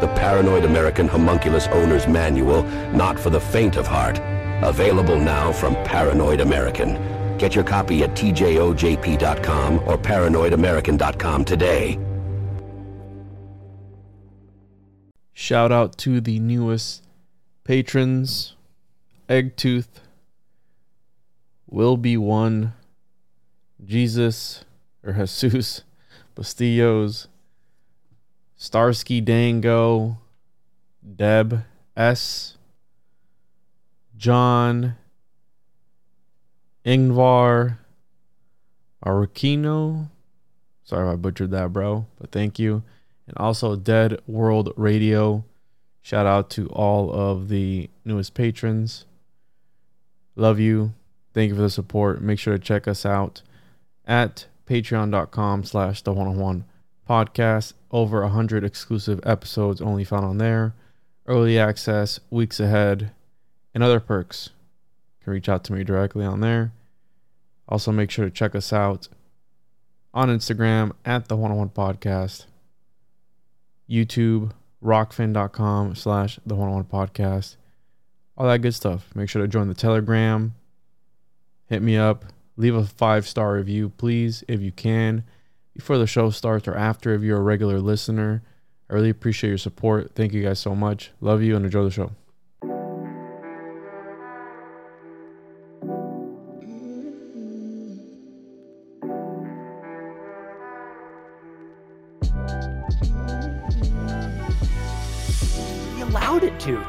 the Paranoid American Homunculus Owner's Manual, not for the faint of heart? Available now from Paranoid American. Get your copy at tjojp.com or paranoidamerican.com today. Shout out to the newest patrons Eggtooth, Will Be One, Jesus or Jesus, Bastillos, Starsky Dango, Deb S, John, Ingvar, Arukino. Sorry if I butchered that, bro, but thank you. And also Dead World Radio. Shout out to all of the newest patrons. Love you. Thank you for the support. Make sure to check us out at patreon.com slash the one-on-one oh podcast. Over 100 exclusive episodes only found on there. Early access, weeks ahead, and other perks. You can reach out to me directly on there. Also, make sure to check us out on Instagram at the one-on-one oh podcast. YouTube, rokfin.com slash the one-on-one oh podcast. All that good stuff. Make sure to join the Telegram. Hit me up. Leave a five-star review, please, if you can before the show starts or after if you're a regular listener. I really appreciate your support. Thank you guys so much. Love you and enjoy the show.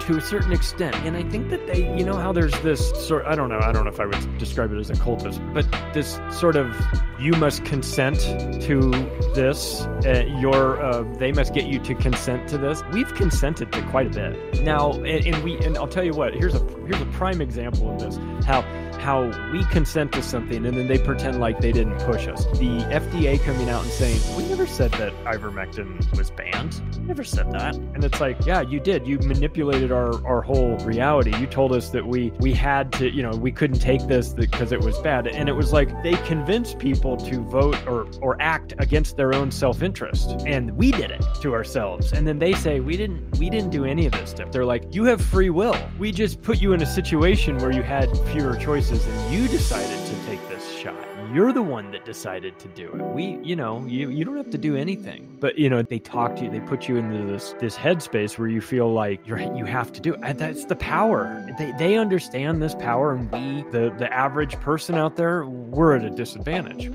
To a certain extent and i think that they you know how there's this sort i don't know i don't know if i would describe it as a cultist but this sort of you must consent to this uh, your uh, they must get you to consent to this. We've consented to quite a bit. Now and, and we and i'll tell you what here's a here's a prime example of this how how we consent to something and then they pretend like they didn't push us. The FDA coming out and saying, We never said that ivermectin was banned. We never said that. And it's like, yeah, you did. You manipulated our, our whole reality. You told us that we we had to, you know, we couldn't take this because it was bad. And it was like they convinced people to vote or or act against their own self-interest. And we did it to ourselves. And then they say, We didn't we didn't do any of this stuff. They're like, You have free will. We just put you in a situation where you had fewer choices and you decided to take this shot. You're the one that decided to do it. We, you know, you you don't have to do anything. But you know, they talk to you, they put you into this this headspace where you feel like you're you have to do it. And that's the power. They they understand this power, and we, the the average person out there, we're at a disadvantage.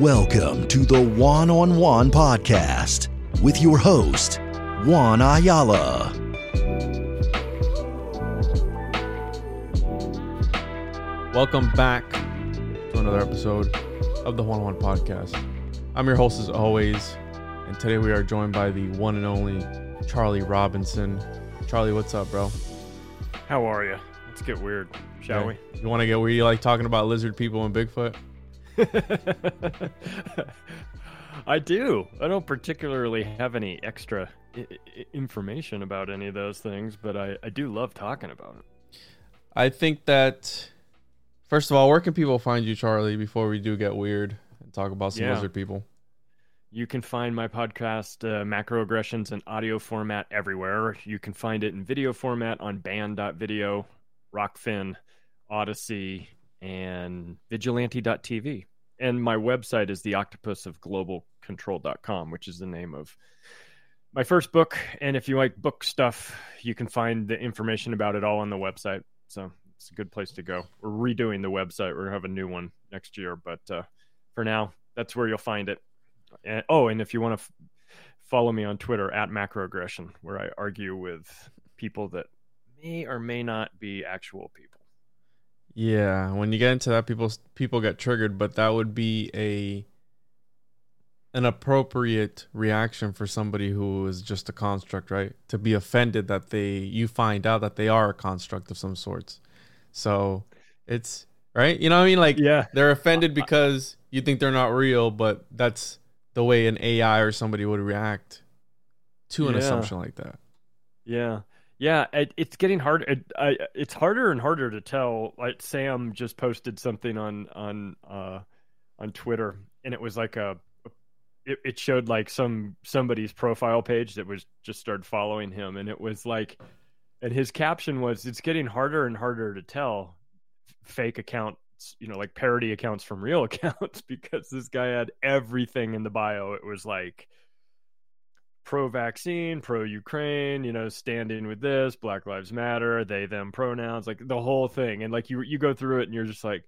Welcome to the Juan on Juan podcast with your host, Juan Ayala. Welcome back to another episode of the Juan on Juan Podcast. I'm your host as always, and today we are joined by the one and only Charlie Robinson. Charlie, what's up, bro? How are you? Let's get weird, shall Yeah. You want to get weird? you like talking about lizard people and Bigfoot? I do. I don't particularly have any extra I- I- information about any of those things, but I, I do love talking about it. I think that first of all, where can people find you, Charlie, before we do get weird and talk about some Yeah. lizard people? You can find my podcast, uh, Macroaggressions, in audio format everywhere. You can find it in video format on band.video, Rokfin, Odysee, and Vigilante.tv. and my website is the octopus of global control.com, which is the name of my first book. And if you like book stuff, you can find the information about it all on the website. So it's a good place to go. We're redoing the website. We're gonna have a new one next year, but uh, for now, that's where you'll find it. And, oh, and if you want to f- follow me on Twitter at macroaggression, where I argue with people that may or may not be actual people. Yeah, when you get into that, people people get triggered, but that would be a an appropriate reaction for somebody who is just a construct, right? To be offended that they you find out that they are a construct of some sorts. So it's right, you know what I mean? Like Yeah. they're offended because you think they're not real, but that's the way an AI or somebody would react to an Yeah. assumption like that. Yeah, yeah. It, it's getting hard. It, I, it's harder and harder to tell. Like Sam just posted something on on uh, on Twitter, and it was like a. It, it showed like some somebody's profile page that was just started following him, and it was like, and his caption was, "It's getting harder and harder to tell fake accounts." You know, like parody accounts from real accounts because this guy had everything in the bio. It was like pro vaccine, pro Ukraine, you know, standing with this, Black Lives Matter, they them pronouns, like the whole thing. And like you you go through it and you're just like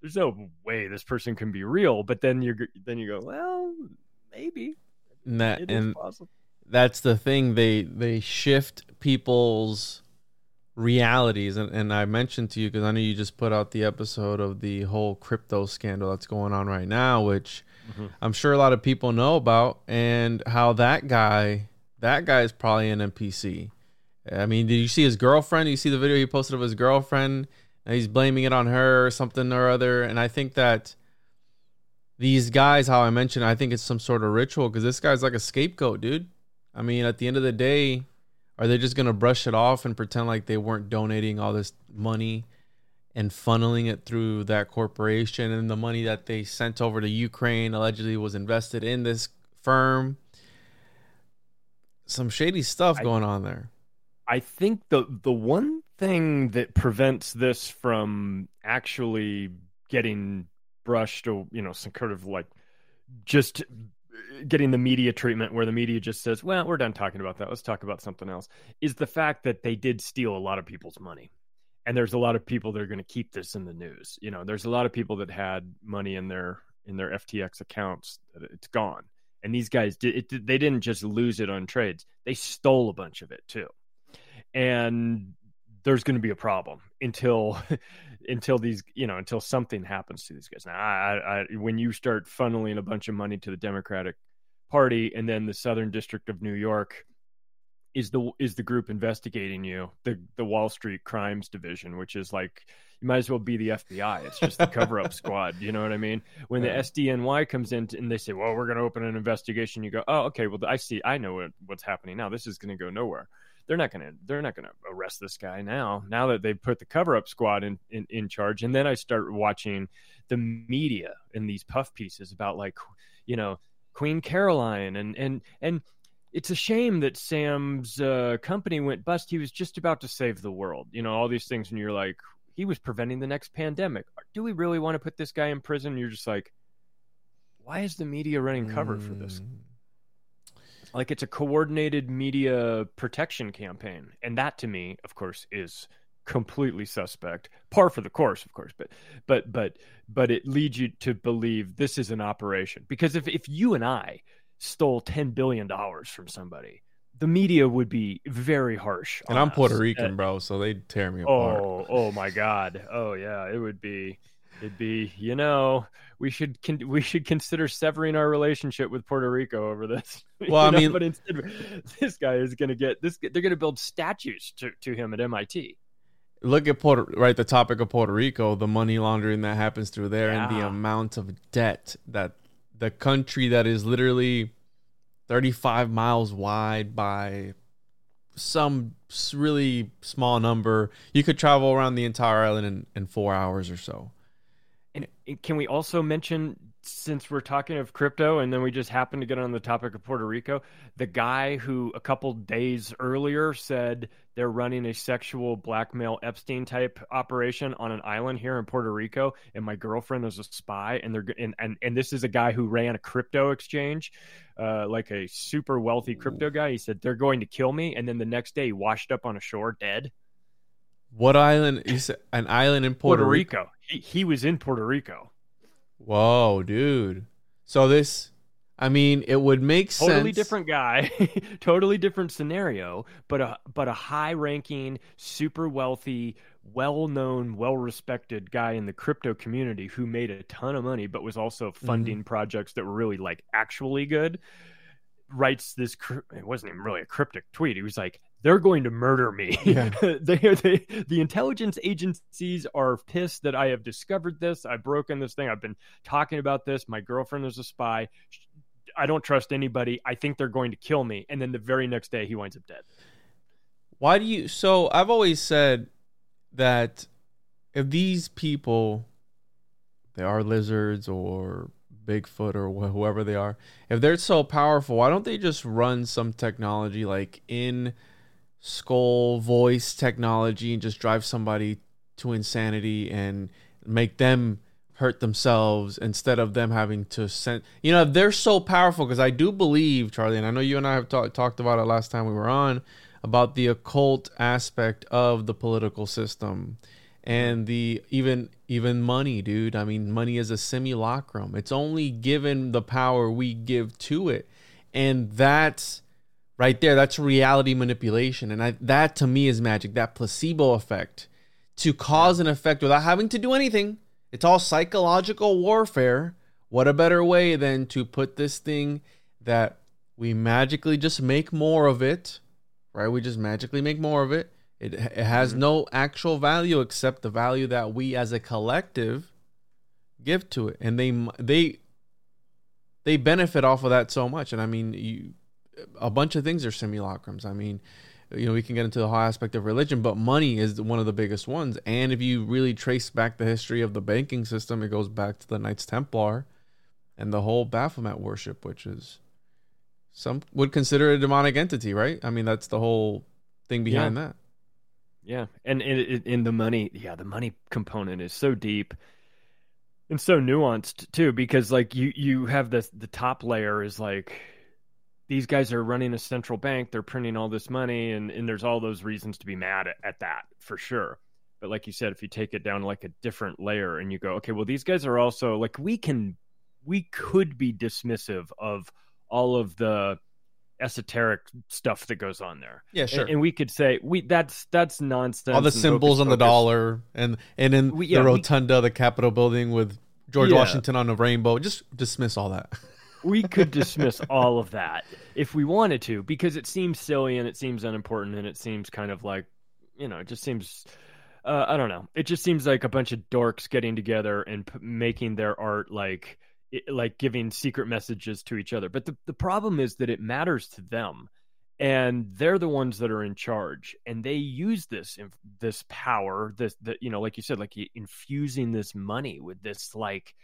there's no way this person can be real, but then you then you go, well, maybe. And that it and that's the thing. They they shift people's realities. And, and i mentioned to you because i know you just put out the episode of the whole crypto scandal that's going on right now which Mhm. i'm sure a lot of people know about and how that guy that guy is probably an npc i mean did you see his girlfriend you see the video he posted of his girlfriend he's blaming it on her or something or other and i think that these guys, how I mentioned, I think it's some sort of ritual because this guy's like a scapegoat, dude. I mean, at the end of the day, are they just gonna brush it off and pretend like they weren't donating all this money and funneling it through that corporation and the money that they sent over to Ukraine allegedly was invested in this firm? Some shady stuff I- going on there. I think the the one thing that prevents this from actually getting brushed or you know some kind of like just getting the media treatment where the media just says, "Well, we're done talking about that. Let's talk about something else." Is the fact that they did steal a lot of people's money. And there's a lot of people that are going to keep this in the news. You know, there's a lot of people that had money in their in their FTX accounts that it's gone. And these guys did it, they didn't just lose it on trades. They stole a bunch of it too and there's going to be a problem until until these you know until something happens to these guys now I, I when you start funneling a bunch of money to the democratic party and then the southern district of new york is the is the group investigating you the the wall street crimes division which is like you might as well be the fbi it's just the cover up squad you know what i mean? When the Yeah. sdny comes in and they say well we're going to open an investigation you go oh okay well i see i know what, what's happening now. This is going to go nowhere. They're not going to they're not going to arrest this guy now now that they've put the cover up squad in, in in charge. And then i start watching the media and these puff pieces about like you know queen caroline and and and it's a shame that sam's uh, company went bust. He was just about to save the world you know all these things and you're like he was preventing the next pandemic. Do we really want to put this guy in prison? You're just like why is the media running cover for this? Mm. like it's a coordinated media protection campaign and that to me of course is completely suspect. Par for the course of course but but but but it leads you to believe this is an operation. Because if if you and i stole 10 billion dollars from somebody the media would be very harsh And I'm Puerto. Rican, Uh, bro, so they'd tear me apart. Oh, oh my God! Oh yeah, it would be, it'd be. You know, we should con- we should consider severing our relationship with Puerto Rico over this. You Well, I know, mean- but instead, this guy is going to get this. They're going to build statues to to him at MIT. look at Puerto right the topic of Puerto Rico, the money laundering that happens through there and the amount of debt that the country that is literally 35 miles wide by some really small number. You could travel around the entire island in, in 4 hours or so. And can we also mention since we're talking of crypto and then we just happened to get on the topic of Puerto Rico, the guy who a couple days earlier said they're running a sexual blackmail Epstein type operation on an island here in Puerto Rico and my girlfriend is a spy and they're and and, and this is a guy who ran a crypto exchange uh, like a super wealthy crypto guy. He said they're going to kill me and then the next day he washed up on a shore dead. What island? You said an island in Puerto, Puerto Rico. He, he was in Puerto Rico. Whoa, dude. So this, I mean, it would make sense. totally different guy. Totally different scenario but a but a high ranking super wealthy well-known well-respected guy in the crypto community who made a ton of money but was also mm-hmm. funding projects that were really like actually good writes this it wasn't even really a cryptic tweet. He was like they're going to murder me. Yeah. they, they, the intelligence agencies are pissed that i have discovered this. I've broken this thing. I've been talking about this. My girlfriend is a spy I don't trust anybody. I think they're going to kill me. And then the very next day, he winds up dead. Why do you? So I've always said that if these people, they are lizards or Bigfoot or wh- whoever they are, if they're so powerful, why don't they just run some technology like in skull voice technology and just drive somebody to insanity and make them hurt themselves instead of them having to send you know they're so powerful because i do believe charlie and i know you and i have ta- talked about it last time we were on about the occult aspect of the political system and the even even money dude. I mean money is a simulacrum. It's only given the power we give to it. And that's right there that's reality manipulation. And I, that to me is magic that placebo effect to cause an effect without having to do anything it's all psychological warfare. What a better way than to put this thing that we magically just make more of it right? We just magically make more of it. It, it has mm-hmm. no actual value except the value that we as a collective give to it. And they they they benefit off of that so much. And i mean you a bunch of things are simulacrums. I mean you know we can get into the whole aspect of religion but money is one of the biggest ones. And if you really trace back the history of the banking system it goes back to the knights templar and the whole baphomet worship which is some would consider a demonic entity right? I mean that's the whole thing behind that. Yeah. And in, in, in the money, yeah, the money component is so deep and so nuanced too, because like you, you have this, the top layer is like, these guys are running a central bank. They're printing all this money, and, and there's all those reasons to be mad at, at that for sure. But like you said, if you take it down like a different layer and you go, okay, well, these guys are also like we can, we could be dismissive of all of the esoteric stuff that goes on there. yeah And, and we could say we that's that's nonsense. all the symbols on the dollar and and in We- yeah, the we- rotunda the capitol building with george Yeah. washington on a rainbow just dismiss all that we could dismiss all of that if we wanted to because it seems silly and it seems unimportant and it seems kind of like you know it just seems uh, i don't know. It just seems like a bunch of dorks getting together and p- making their art like it, like giving secret messages to each other. But the, the problem is that it matters to them and they're the ones that are in charge and they use this this power this that you know like you said like infusing this money with this like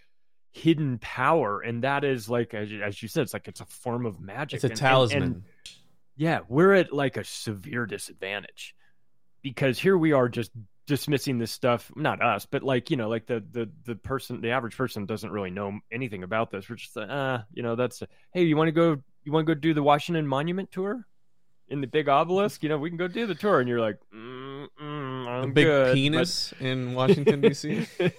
hidden power and that is like as you, as you said it's like it's a form of magic it's a And- and- talisman. And, yeah we're at like a severe disadvantage because here we are just dismissing this stuff not us but like you know like the the the person the average person doesn't really know anything about this. We're just like ah you know that's hey you want to go you want to go do the washington monument tour in the big obelisk? You know we can go do the tour. And you're like mm, the big good, but- penis in washington dc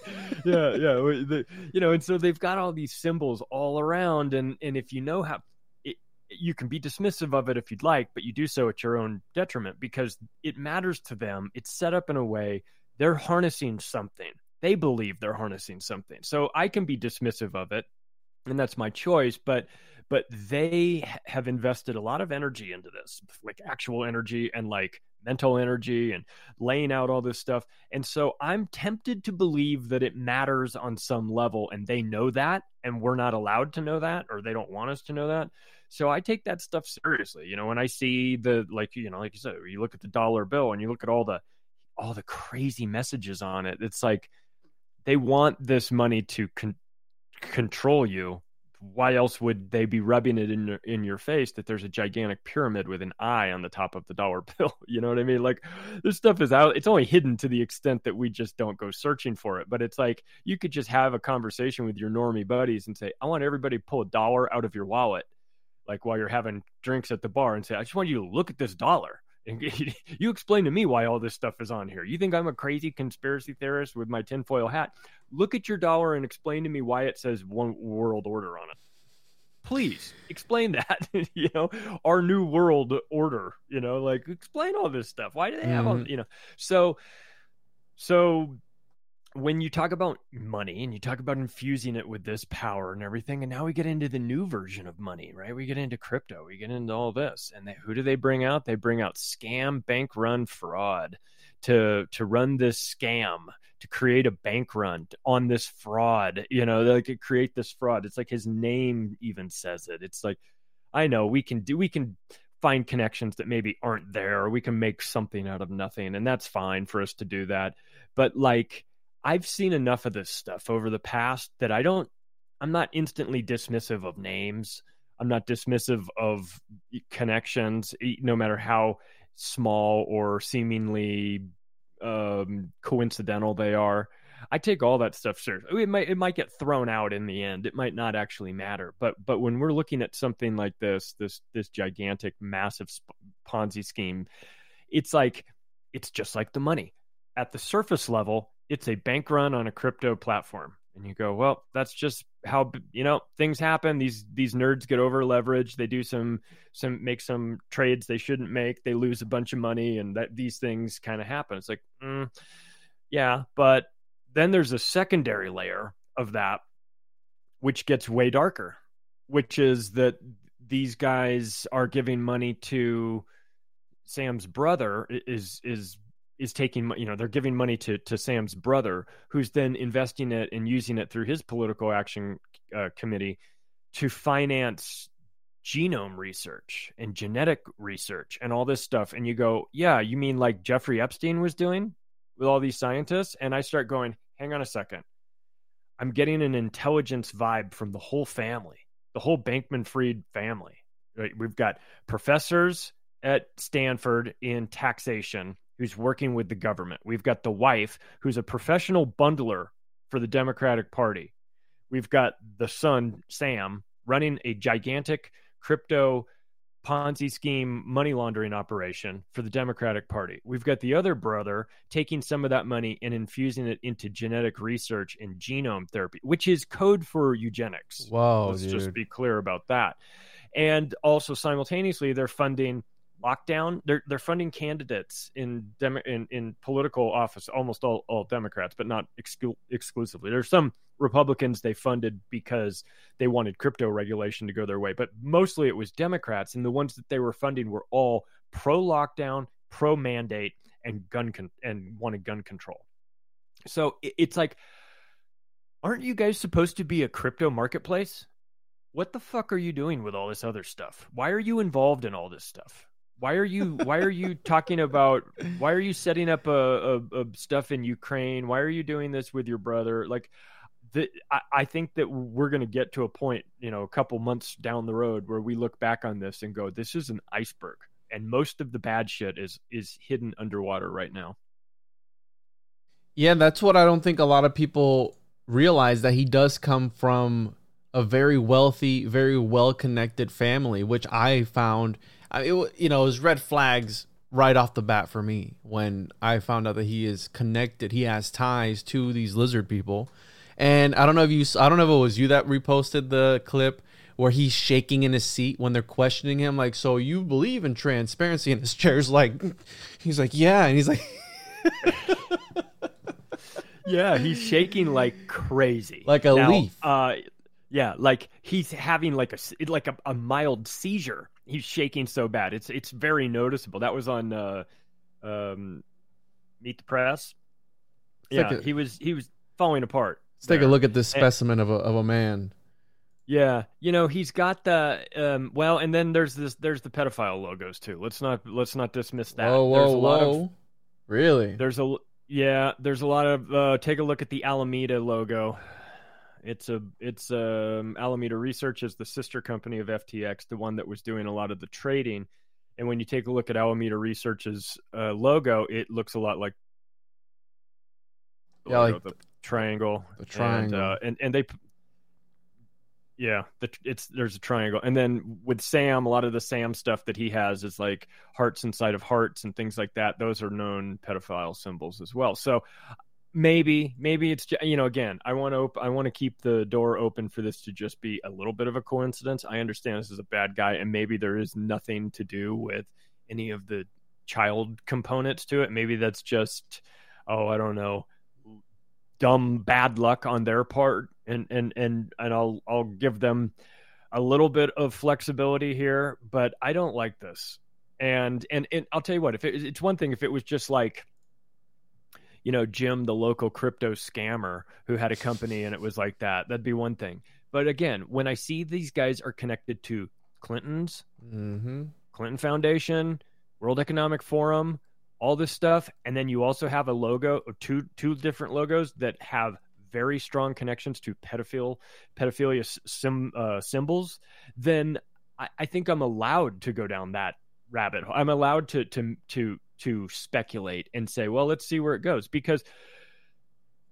yeah, yeah. The, you know, and so they've got all these symbols all around, and and if you know how, it, you can be dismissive of it if you'd like, but you do so at your own detriment because it matters to them. It's set up in a way they're harnessing something. They believe they're harnessing something. So I can be dismissive of it, and that's my choice. But but they have invested a lot of energy into this, like actual energy and like mental energy and laying out all this stuff. And so I'm tempted to believe that it matters on some level and they know that and we're not allowed to know that or they don't want us to know that. So I take that stuff seriously. You know, when I see the like you know, like you said, you look at the dollar bill and you look at all the all the crazy messages on it, it's like they want this money to con- control you, why else would they be rubbing it in in your face that there's a gigantic pyramid with an eye on the top of the dollar bill? You know what I mean? Like this stuff is out. It's only hidden to the extent that we just don't go searching for it. But it's like you could just have a conversation with your normie buddies and say, "I want everybody to pull a dollar out of your wallet." Like while you're having drinks at the bar, and say, "I just want you to look at this dollar." You explain to me why all this stuff is on here. You think I'm a crazy conspiracy theorist with my tinfoil hat? Look at your dollar and explain to me why it says one world order on it. Please explain that. you know, our new world order. You know, like explain all this stuff. Why do they have all? Mhm. You know, so so when you talk about money and you talk about infusing it with this power and everything, and now we get into the new version of money, right? We get into crypto, we get into all this, and they, who do they bring out? They bring out scam, bank run, fraud to to run this scam, to create a bank run on this fraud. You know, they could create this fraud. It's like his name even says it. It's like I know we can do we can find connections that maybe aren't there. Or We can make something out of nothing, and that's fine for us to do that. But like I've seen enough of this stuff over the past that I don't I'm not instantly dismissive of names. I'm not dismissive of connections, no matter how small or seemingly um, coincidental they are. I take all that stuff seriously. It might it might get thrown out in the end. It might not actually matter. But but when we're looking at something like this, this this gigantic, massive Ponzi scheme, it's like it's just like the money. At the surface level, it's a bank run on a crypto platform, and you go, well, that's just how you know things happen. These these nerds get over leveraged. They do some some make some trades they shouldn't make. They lose a bunch of money, and that these things kind of happen. It's like, mm, yeah, but then there's a secondary layer of that, which gets way darker, which is that these guys are giving money to Sam's brother is is is taking you know they're giving money to to Sam's brother who's then investing it and using it through his political action uh, committee to finance genome research and genetic research and all this stuff. And you go yeah you mean like Jeffrey Epstein was doing with all these scientists? And I start going hang on a second. I'm getting an intelligence vibe from the whole family the whole Bankman Fried family. Right we've got professors at Stanford in taxation who's working with the government. We've got the wife who's a professional bundler for the Democratic Party. We've got the son, Sam, running a gigantic crypto Ponzi scheme money laundering operation for the Democratic Party. We've got the other brother taking some of that money and infusing it into genetic research and genome therapy, which is code for eugenics. Whoa, Let's dude. just be clear about that. And also simultaneously, they're funding lockdown. They're they're funding candidates in Demo- in in political office, almost all all Democrats, but not exclu- exclusively. There's some Republicans they funded because they wanted crypto regulation to go their way, but mostly it was Democrats, and the ones that they were funding were all pro lockdown, pro mandate, and gun con- and wanted gun control. So it, it's like, aren't you guys supposed to be a crypto marketplace? What the fuck are you doing with all this other stuff? Why are you involved in all this stuff? Why are you why are you talking about why are you setting up a, a, a stuff in Ukraine? Why are you doing this with your brother? Like the, I, I think that we're going to get to a point, you know, a couple months down the road where we look back on this and go, "This is an iceberg," and most of the bad shit is is hidden underwater right now. Yeah, that's what I don't think a lot of people realize that he does come from a very wealthy, very well connected family, which I found, I, it, you know, it was red flags right off the bat for me when I found out that he is connected. He has ties to these lizard people. And I don't know if you, I don't know if it was you that reposted the clip where he's shaking in his seat when they're questioning him, like, so you believe in transparency? And his chair's like, he's like, yeah. And he's like, Yeah, he's shaking like crazy, Like a Now, leaf. Uh, yeah, like he's having like a like a, a mild seizure. He's shaking so bad. It's it's very noticeable. That was on uh, um, Meet the Press. It's yeah, a- he was he was falling apart. Let's take a look at this And- specimen of a of a man. Yeah, you know he's got the um, well, and then there's this there's the pedophile logos too. Let's not let's not dismiss that. Whoa, whoa, there's a lot whoa! of really? There's a yeah, there's a lot of uh, take a look at the Alameda logo. It's a it's um, Alameda Research is the sister company of FTX, the one that was doing a lot of the trading. And when you take a look at Alameda Research's uh, logo, it looks a lot like Yeah, like the triangle. the triangle. And, uh, and and they yeah, the, it's there's a triangle, and then with Sam, a lot of the Sam stuff that he has is like hearts inside of hearts and things like that. Those are known pedophile symbols as well. So maybe, maybe it's you know, again, I want to op- I want to keep the door open for this to just be a little bit of a coincidence. I understand this is a bad guy, and maybe there is nothing to do with any of the child components to it. Maybe that's just oh, I don't know, dumb bad luck on their part and and and and I'll I'll give them a little bit of flexibility here but I don't like this and and, and I'll tell you what if it, it's one thing if it was just like you know Jim the local crypto scammer who had a company and it was like that that'd be one thing but again when I see these guys are connected to Clinton's Mm-hmm. Clinton Foundation, World Economic Forum, all this stuff, and then you also have a logo, two two different logos that have very strong connections to pedophile pedophilia sim, uh, symbols. Then I, I think I'm allowed to go down that rabbit hole. I'm allowed to to to to speculate and say, well, let's see where it goes. Because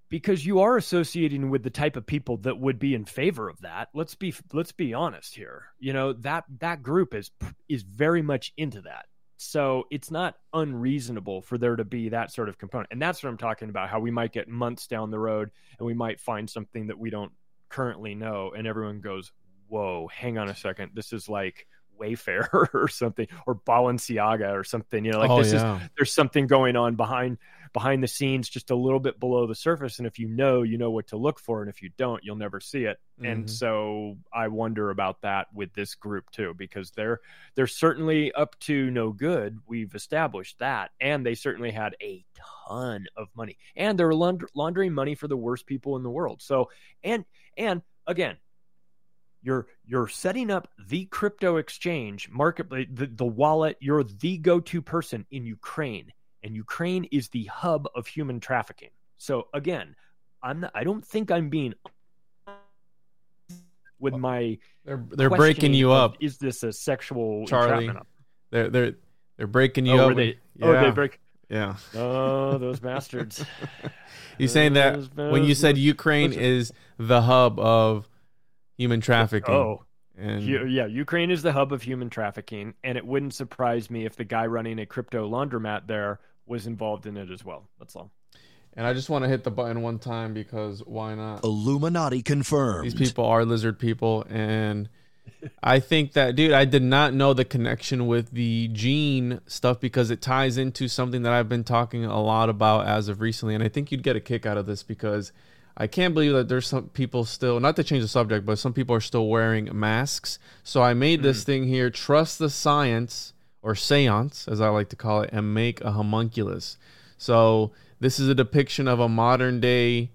because you are associating with the type of people that would be in favor of that. Let's be let's be honest here. You know that that group is is very much into that. So it's not unreasonable for there to be that sort of component. And that's what i'm talking about how we might get months down the road and we might find something that we don't currently know and everyone goes whoa hang on a second. This is like wayfair or something or balenciaga or something you know like oh this is there's something going on behind behind the scenes just a little bit below the surface and if you know you know what to look for and if you don't you'll never see it. And Mhm. so i wonder about that with this group too because they're they're certainly up to no good. We've established that and they certainly had a ton of money and they're laund- laundering money for the worst people in the world. So and and again you're you're setting up the crypto exchange market the, the wallet you're the go-to person in ukraine and ukraine is the hub of human trafficking so again i'm not, i don't think i'm being with my They're they're breaking you of, up. is this a sexual Charlie, They're they're they're breaking you oh, up. they, oh, yeah. oh they break yeah. oh those bastards You saying that when you said. Ukraine is the hub of human trafficking. oh and yeah, Ukraine is the hub of human trafficking, and it wouldn't surprise me if the guy running a crypto laundromat there was involved in it as well. That's all. and I just want to hit the button one time because why not? Illuminati confirmed. These people are lizard people, and I think that, dude, I did not know the connection with the gene stuff because it ties into something that I've been talking a lot about as of recently, and I think you'd get a kick out of this because I can't believe that there's some people still, not to change the subject, but some people are still wearing masks. So I made this hmm. thing here: trust the science or seance, as I like to call it, and make a homunculus. So this is a depiction of a modern day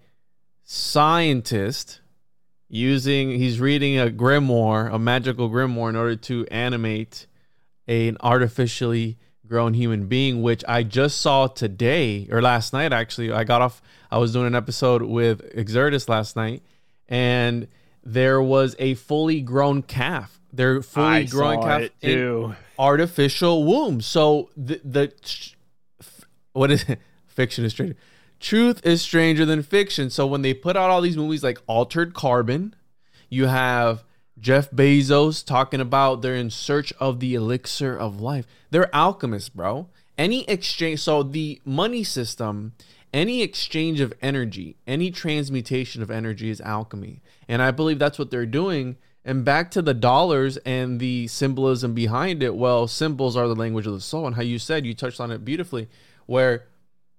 scientist using he's reading a grimoire a magical grimoire in order to animate an artificially grown human being which i just saw today or last night actually i got off i was doing an episode with exertus last night and there was a fully grown calf they're fully I growing saw calf in artificial womb. So the the what is it? Fiction is stranger. Truth is stranger than fiction. So when they put out all these movies like Altered Carbon, you have Jeff Bezos talking about they're in search of the elixir of life. They're alchemists, bro. Any exchange, so the money system, any exchange of energy, any transmutation of energy is alchemy. And I believe that's what they're doing. And back to the dollars and the symbolism behind it. Well, symbols are the language of the soul. And how you said, you touched on it beautifully, where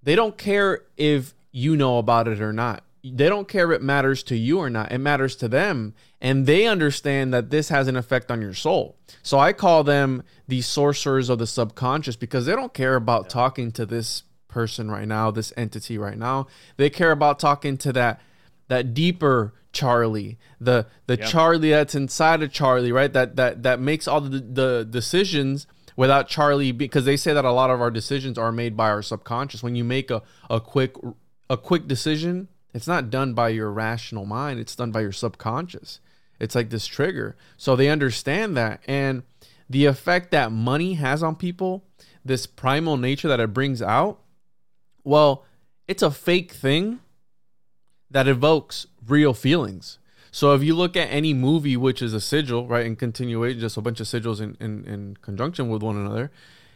they don't care if you know about it or not. They don't care if it matters to you or not. It matters to them. And they understand that this has an effect on your soul. So I call them the sorcerers of the subconscious because they don't care about talking to this person right now, this entity right now. They care about talking to that that deeper Charlie, the the Yeah. Charlie that's inside of Charlie, right? That that that makes all the the decisions without Charlie because they say that a lot of our decisions are made by our subconscious. When you make a, a quick a quick decision it's not done by your rational mind, it's done by your subconscious. It's like this trigger. So they understand that and the effect that money has on people, this primal nature that it brings out, well, it's a fake thing that evokes real feelings. So if you look at any movie which is a sigil, right, in continuation, just a bunch of sigils in, in, in conjunction with one another,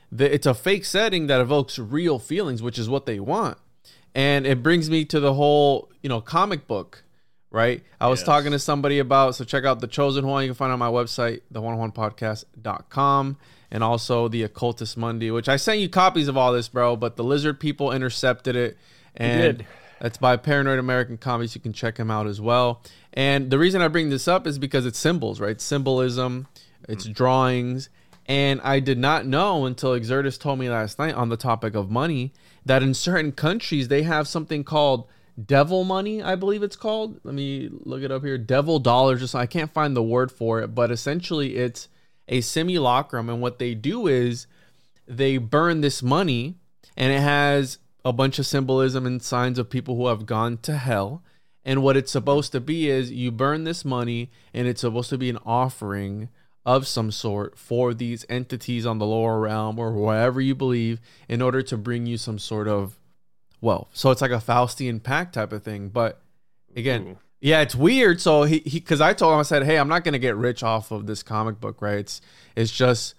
the, it's a fake setting that evokes real feelings, which is what they want. And it brings me to the whole, you know, comic book, right? I was Yes. talking to somebody about, so check out The Chosen One. You can find it on my website, thejuanonjuanpodcast.com, and also The Occultis Mundi, which I sent you copies of all this, bro, but the lizard people intercepted it. And that's by Paranoid American Comics. You can check him out as well. And the reason I bring this up is because it's symbols, right? Symbolism, it's mm. drawings. And I did not know until Exertus told me last night on the topic of money that in certain countries they have something called devil money, I believe it's called. Let me look it up here. Devil dollars. Just I can't find the word for it, but essentially it's a simulacrum. And what they do is they burn this money and it has a bunch of symbolism and signs of people who have gone to hell. And what it's supposed to be is you burn this money and it's supposed to be an offering of some sort for these entities on the lower realm or wherever you believe in order to bring you some sort of wealth. So it's like a Faustian pact type of thing. But again, Ooh. yeah, it's weird. So he, he, cause I told him, I said, Hey, I'm not going to get rich off of this comic book, right? It's, it's just,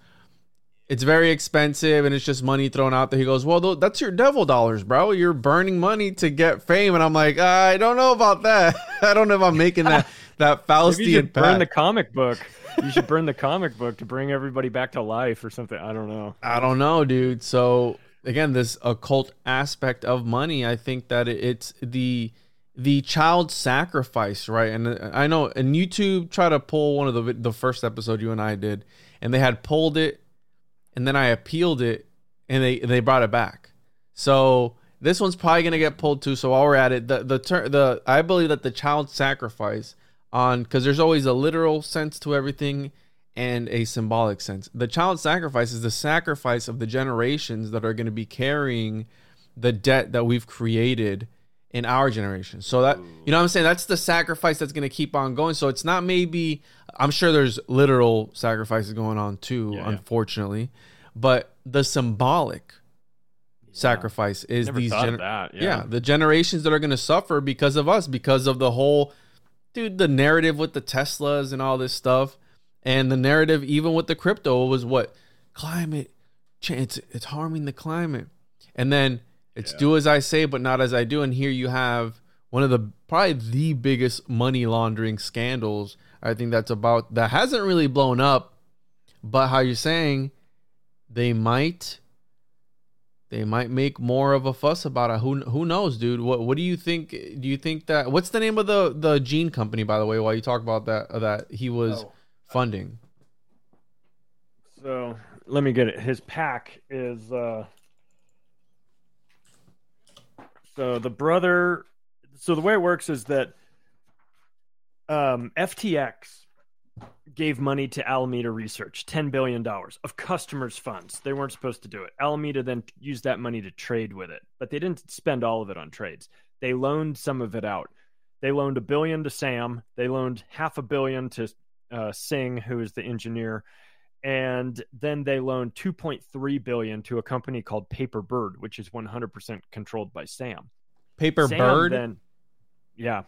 it's very expensive and it's just money thrown out there. He goes, Well, that's your devil dollars, bro. You're burning money to get fame. And I'm like, I don't know about that. I don't know if I'm making that, that you Faustian should burn the comic book. You should burn the comic book to bring everybody back to life or something. I don't know. I don't know, dude. So again, this occult aspect of money, I think that it's the the child sacrifice, right? And uh, I know, and YouTube tried to pull one of the the first episode you and I did, and they had pulled it, and then I appealed it, and they they brought it back. So this one's probably gonna get pulled too. So while we're at it, the the ter- the I believe that the child sacrifice on because there's always a literal sense to everything and a symbolic sense. The child sacrifice is the sacrifice of the generations that are going to be carrying the debt that we've created in our generation. So that you know what I'm saying that's the sacrifice that's going to keep on going. So it's not maybe I'm sure there's literal sacrifices going on too, Yeah, yeah. unfortunately, but the symbolic sacrifice is Never these gener- yeah. Yeah. the generations that are going to suffer because of us because of the whole dude the narrative with the teslas and all this stuff and the narrative even with the crypto was what climate change it's, it's harming the climate and then it's do as i say but not as i do and here you have one of the probably the biggest money laundering scandals i think that's about that hasn't really blown up but how you're saying they might they might make more of a fuss about it. Who who knows, dude? What what do you think? Do you think that what's the name of the the gene company, by the way? While you talk about that that he was Oh. funding. So let me get it. His pack is uh so the brother so the way it works is that um FTX gave money to Alameda Research, $10 billion of customers' funds. They weren't supposed to do it. Alameda then used that money to trade with it, but they didn't spend all of it on trades. They loaned some of it out. They loaned a billion to Sam. They loaned half a billion to uh, Singh, who is the engineer, and then they loaned 2.3 billion to a company called Paper Bird, which is 100% controlled by Sam. Paper Sam bird. Then, yeah,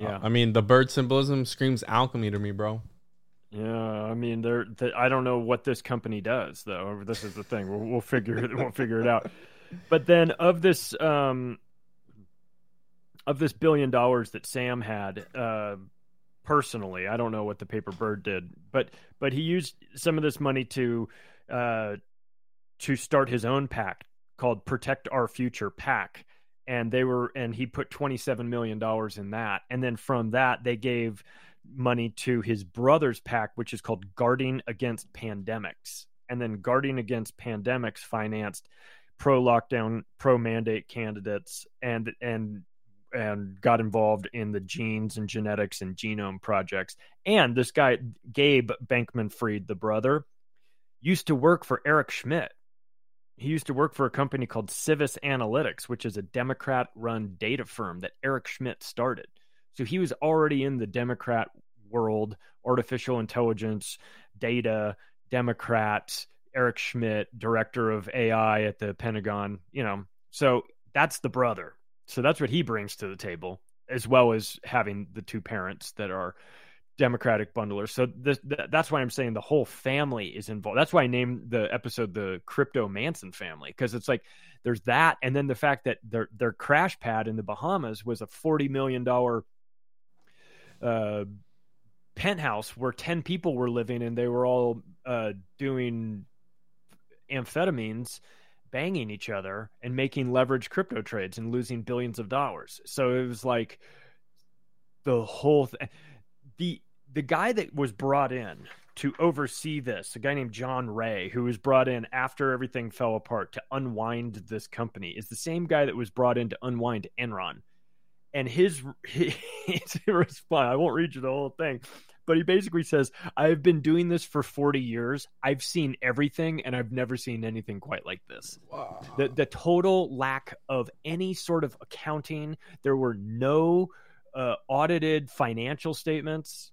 yeah. I mean, the bird symbolism screams alchemy to me, bro. Yeah, I mean, they're, they, I don't know what this company does, though. This is the thing. We'll, we'll figure it. We'll figure it out. But then, of this, um, of this billion dollars that Sam had, uh, personally, I don't know what the Paper Bird did, but but he used some of this money to, uh, to start his own pack called Protect Our Future Pack, and they were and he put twenty seven million dollars in that, and then from that they gave money to his brother's pack, which is called Guarding Against Pandemics. And then Guarding Against Pandemics financed pro lockdown, pro mandate candidates and and and got involved in the genes and genetics and genome projects. And this guy, Gabe Bankman Fried, the brother, used to work for Eric Schmidt. He used to work for a company called Civis Analytics, which is a Democrat run data firm that Eric Schmidt started. So he was already in the Democrat world, artificial intelligence, data, Democrats, Eric Schmidt, director of AI at the Pentagon, you know. So that's the brother. So that's what he brings to the table, as well as having the two parents that are Democratic bundler. So this, that's why I'm saying the whole family is involved. That's why I named the episode the Crypto Manson family because it's like there's that, and then the fact that their their crash pad in the Bahamas was a forty million dollar uh, penthouse where ten people were living, and they were all uh, doing amphetamines banging each other and making leverage crypto trades and losing billions of dollars. So it was like the whole th- the the guy that was brought in to oversee this, a guy named John Ray, who was brought in after everything fell apart to unwind this company, is the same guy that was brought in to unwind Enron. And his, his response, I won't read you the whole thing, but he basically says, I've been doing this for 40 years. I've seen everything and I've never seen anything quite like this. Wow. The, the total lack of any sort of accounting, there were no uh, audited financial statements.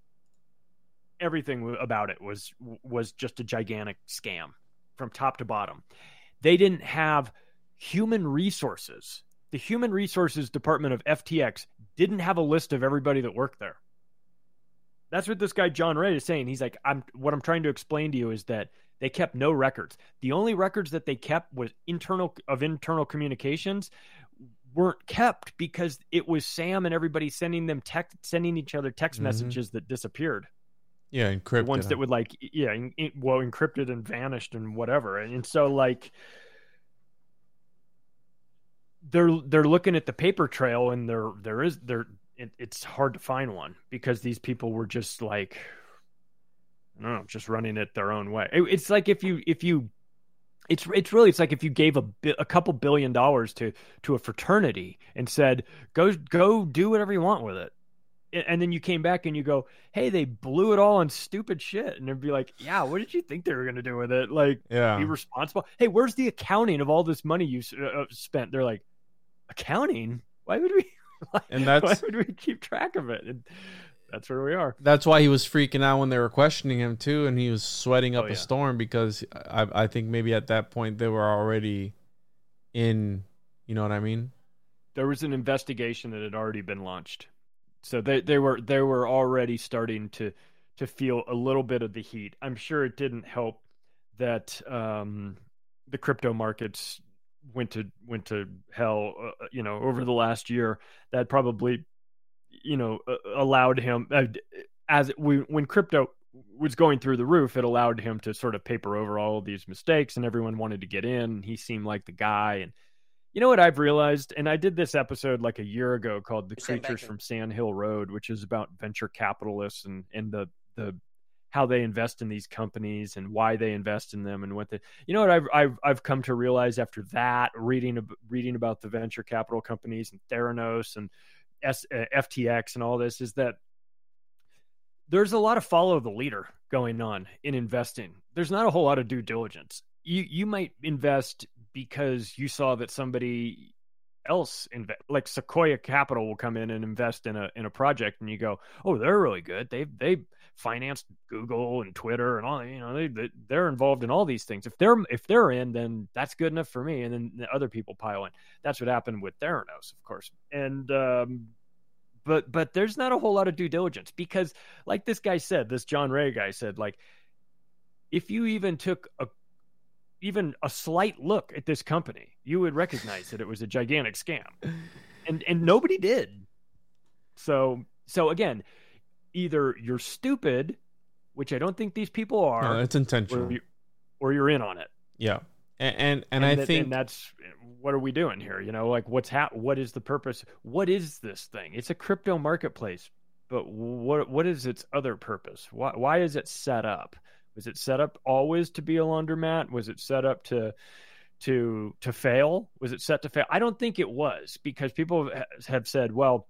Everything about it was was just a gigantic scam from top to bottom. They didn't have human resources. The human resources department of FTX didn't have a list of everybody that worked there. That's what this guy John Ray is saying. He's like, I'm what I'm trying to explain to you is that they kept no records. The only records that they kept was internal of internal communications weren't kept because it was Sam and everybody sending them text sending each other text mm-hmm. messages that disappeared. Yeah, encrypted. The ones that would like yeah, in, in, well encrypted and vanished and whatever. And, and so like they're they're looking at the paper trail and there there is there it, it's hard to find one because these people were just like I don't know, just running it their own way. It, it's like if you if you it's it's really it's like if you gave a a couple billion dollars to to a fraternity and said go go do whatever you want with it and then you came back and you go hey they blew it all on stupid shit and they'd be like yeah what did you think they were going to do with it like yeah be responsible hey where's the accounting of all this money you uh, uh, spent they're like accounting why would we and that's why would we keep track of it? And that's where we are. That's why he was freaking out when they were questioning him too, and he was sweating up oh, yeah. a storm because I, I think maybe at that point they were already in. You know what I mean? There was an investigation that had already been launched, so they they were they were already starting to to feel a little bit of the heat. I'm sure it didn't help that um, the crypto markets went to went to hell uh, uh, you know over the last year that probably you know allowed him uh, as we when crypto was going through the roof it allowed him to sort of paper over all of these mistakes and everyone wanted to get in he seemed like the guy and you know what I've realized, and I did this episode like a year ago called "The Creatures from Sand Hill Road," which is about venture capitalists and and the the how they invest in these companies and why they invest in them and what they you know what I've I've I've come to realize after that reading reading about the venture capital companies and Theranos and S, uh, FTX and all this is that there's a lot of follow the leader going on in investing. There's not a whole lot of due diligence. You you might invest because you saw that somebody else like Sequoia Capital will come in and invest in a in a project and you go, "Oh, they're really good. They they financed Google and Twitter and all, you know, they they're involved in all these things. If they're if they're in, then that's good enough for me." And then the other people pile in. That's what happened with Theranos, of course. And um but but there's not a whole lot of due diligence because like this guy said, this John Ray guy said like if you even took a even a slight look at this company, you would recognize that it was a gigantic scam. And and nobody did. So so again, either you're stupid, which I don't think these people are. No, it's intentional. Or, you, or you're in on it. Yeah. And and, and, and I think and that's what are we doing here? You know, like what's ha- what is the purpose? What is this thing? It's a crypto marketplace, but what what is its other purpose? Why why is it set up? Was it set up always to be a laundromat? Was it set up to to to fail? Was it set to fail? I don't think it was because people have said, well,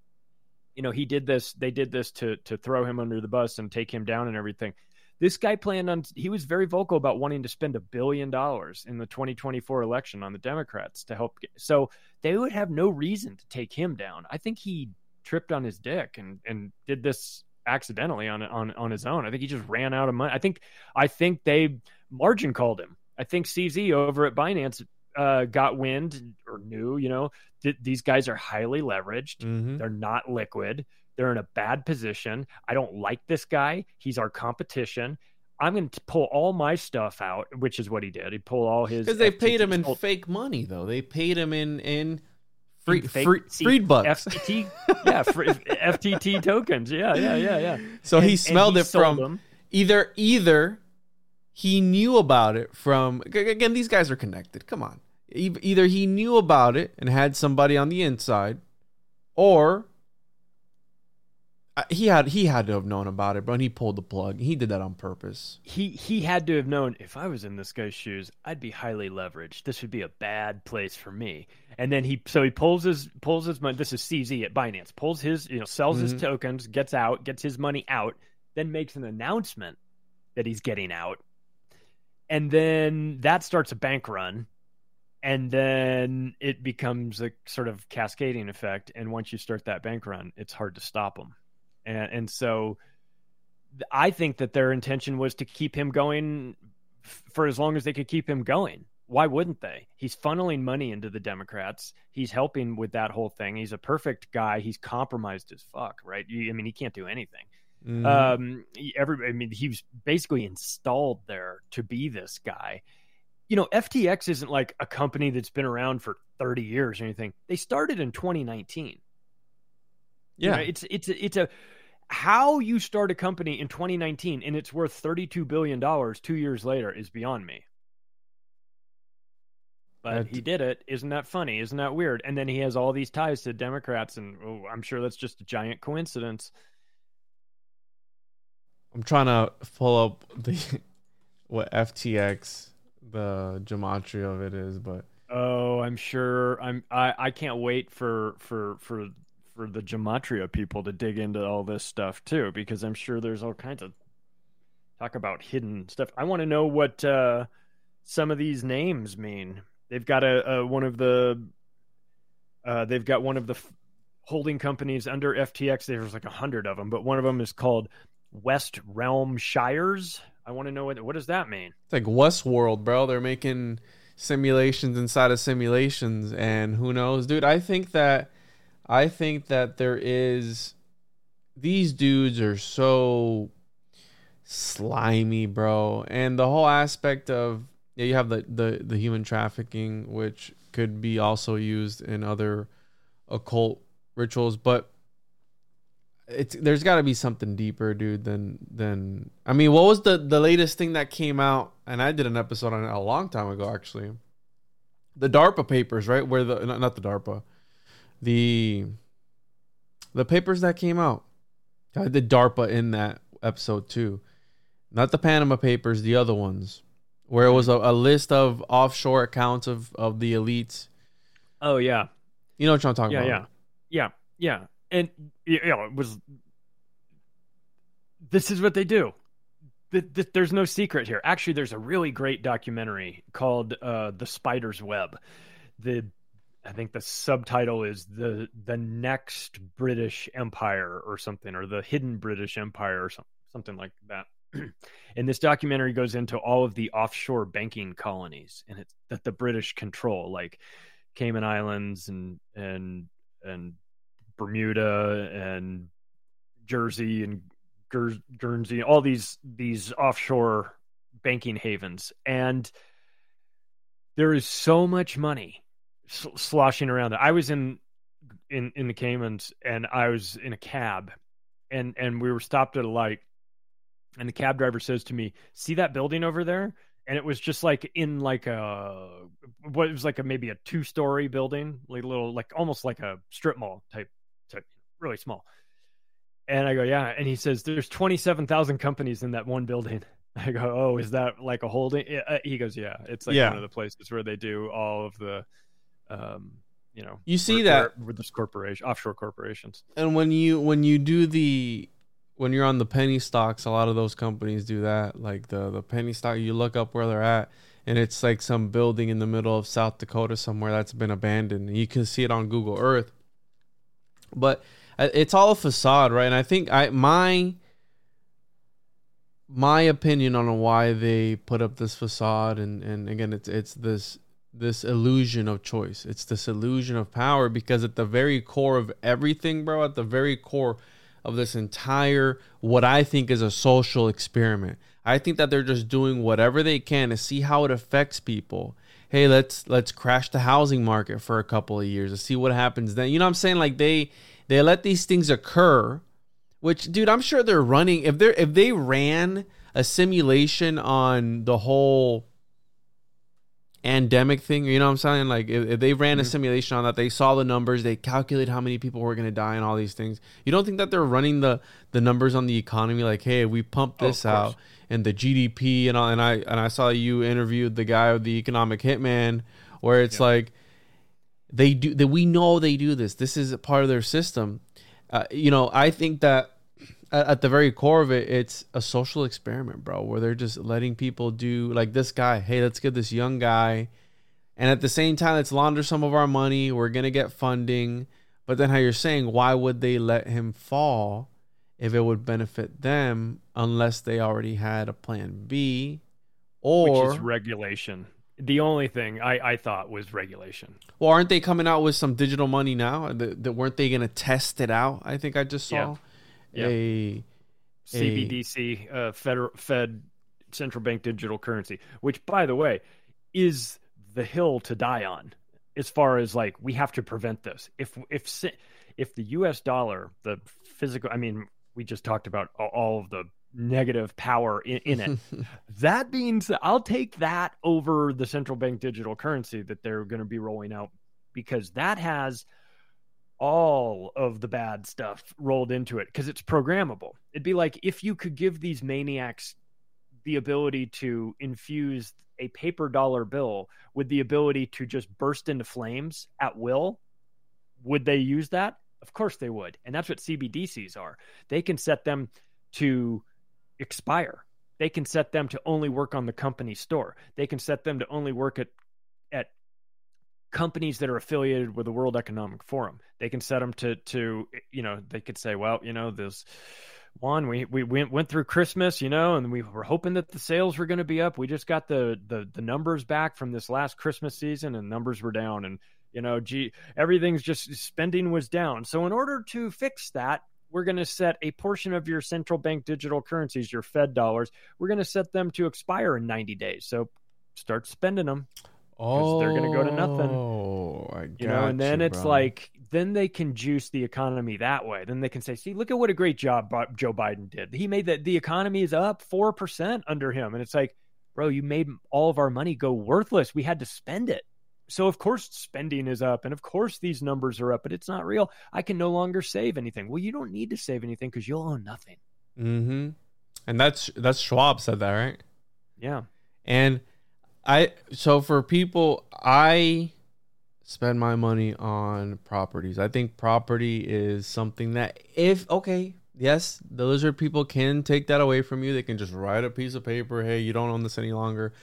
you know, he did this. They did this to to throw him under the bus and take him down and everything. This guy planned on. He was very vocal about wanting to spend a billion dollars in the 2024 election on the Democrats to help. Get, so they would have no reason to take him down. I think he tripped on his dick and and did this accidentally on on on his own. I think he just ran out of money. I think I think they margin called him. I think CZ over at Binance uh, got wind or knew, you know, th- these guys are highly leveraged. Mhm. They're not liquid. They're in a bad position. I don't like this guy. He's our competition. I'm going to pull all my stuff out, which is what he did. He pulled all his Because they paid him in fake money, though. They paid him in in free, free freed bucks. FTT, yeah, fr- FTT tokens. Yeah, yeah, yeah, yeah. so And- he smelled he it from them. either either he knew about it from again these guys are connected. Come on, either he knew about it and had somebody on the inside, or he had he had to have known about it, bro. And he pulled the plug. He did that on purpose. he he had to have known if I was in this guy's shoes, I'd be highly leveraged. This would be a bad place for me. And then he so he pulls his pulls his money. This is CZ at Binance. Pulls his you know sells his Mhm. tokens, gets out, gets his money out, then makes an announcement that he's getting out, and then that starts a bank run. And then it becomes a sort of cascading effect. And once you start that bank run, it's hard to stop them. And, and so I think that their intention was to keep him going f- for as long as they could keep him going. Why wouldn't they? He's funneling money into the Democrats. He's helping with that whole thing. He's a perfect guy. He's compromised as fuck, right? I mean, he can't do anything. Mhm. Um, every, I mean, he was basically installed there to be this guy. You know, FTX isn't like a company that's been around for 30 years or anything. They started in 2019. You yeah, know, it's it's a- it's a how you start a company in 2019 and it's worth 32 billion dollars 2 years later is beyond me. But he did it. Isn't that funny? Isn't that weird? And then he has all these ties to Democrats and oh, I'm sure that's just a giant coincidence. I'm trying to pull up the what FTX the gematria of it is, but Oh, I'm sure I'm I I can't wait for for for for the gematria people to dig into all this stuff too because I'm sure there's all kinds of talk about hidden stuff. I want to know what uh some of these names mean. They've got a, a one of the uh they've got one of the f- holding companies under FTX. There's like a hundred of them, but one of them is called West Realm Shires. I want to know what what does that mean? It's like Westworld, bro. They're making simulations inside of simulations, and who knows, dude? I think that I think that there is these dudes are so slimy, bro, and the whole aspect of yeah, you have the the the human trafficking, which could be also used in other occult rituals, but it's there's got to be something deeper, dude. Than than I mean, what was the the latest thing that came out? And I did an episode on it a long time ago, actually. The DARPA papers, right? Where the not, not the DARPA, the the papers that came out. I did DARPA in that episode too, not the Panama Papers, the other ones, where it was a, a list of offshore accounts of of the elites. Oh yeah. You know what I'm talking yeah, about? yeah, yeah, yeah, and you know, it was. This is what they do. Th- th- There's no secret here. Actually, there's a really great documentary called uh, "The Spider's Web." The I think the subtitle is the the next British Empire or something, or the hidden British Empire or some, something like that. and this documentary goes into all of the offshore banking colonies and it's that the British control, like Cayman Islands and and and Bermuda and Jersey and Guer- Guernsey, all these these offshore banking havens, and there is so much money sl- sloshing around. I was in in in the Caymans, and I was in a cab, and and we were stopped at a light, and the cab driver says to me, "See that building over there?" And it was just like in like a what it was like a maybe a two story building, like a little like almost like a strip mall type, type really small. And I go, yeah. And he says, there's 27,000 companies in that one building. I go, oh, is that like a holding? Uh, He goes, yeah. It's like Yeah. one of the places where they do all of the, um, you know, You see that- with this corporation, offshore corporations. and when you when you do the when you're on the penny stocks, a lot of those companies do that. Like the the penny stock, you look up where they're at, and it's like some building in the middle of South Dakota somewhere that's been abandoned. You can see it on Google Earth, but uh, it's all a facade, right? And I think I my my opinion on why they put up this facade, and and again, it's it's this this illusion of choice. It's this illusion of power because at the very core of everything, bro, at the very core of this entire what I think is a social experiment. I think that they're just doing whatever they can to see how it affects people. Hey, let's let's crash the housing market for a couple of years to see what happens then. You know what I'm saying? Like they they let these things occur, which dude, I'm sure they're running if they're if they ran a simulation on the whole endemic thing. You know what I'm saying? Like if, if they ran a Mm-hmm. simulation on that, they saw the numbers, they calculate how many people were going to die and all these things. You don't think that they're running the the numbers on the economy? Like, hey, we pumped Oh, this out and the GDP and all. And I and I saw you interviewed the guy with the economic hitman, where it's like they do that. We know they do this. This is a part of their system. Uh, you know, I think that at, at the very core of it, it's a social experiment, bro, where they're just letting people do like this guy. Hey, let's get this young guy, and at the same time, let's launder some of our money. We're gonna get funding, but then how you're saying, why would they let him fall if it would benefit them unless they already had a plan B, or which is regulation. The only thing I, I thought was regulation. well, aren't they coming out with some digital money now? That, weren't they gonna test it out? I think I just saw Yeah. A CBDC, uh, Federal Fed central bank digital currency, which by the way is the hill to die on as far as like we have to prevent this. If if if the US dollar, the physical I mean, we just talked about all of the negative power in, in it. that means that I'll take that over the central bank digital currency that they're going to be rolling out because that has all of the bad stuff rolled into it because it's programmable. It'd be like if you could give these maniacs the ability to infuse a paper dollar bill with the ability to just burst into flames at will, would they use that? Of course they would. And that's what CBDCs are. They can set them to expire. They can set them to only work on the company store. They can set them to only work at companies that are affiliated with the World Economic Forum. They can set them to to you know they could say, well, you know, this one we we went went through Christmas, you know, and we were hoping that the sales were going to be up. We just got the the the numbers back from this last Christmas season, and numbers were down, and you know, gee, everything's just spending was down. So in order to fix that. We're going to set a portion of your central bank digital currencies, your Fed dollars. We're going to set them to expire in 90 days. So start spending them. 'Cause they're gonna go to nothing. Oh, I you know and then you, it's bro. like then they can juice the economy that way. Then they can say see look at what a great job joe biden did. He made that the economy is up 4% under him. And it's like bro you made all of our money go worthless. We had to spend it. So of course spending is up and of course these numbers are up but it's not real. I can no longer save anything. Well you don't need to save anything because you'll own nothing. Mm-hmm. And that's that's Schwab said that, right? yeah. And I so for people, I spend my money on properties. I think property is something that if okay, yes, the lizard people can take that away from you. They can just write a piece of paper, hey, you don't own this any longer.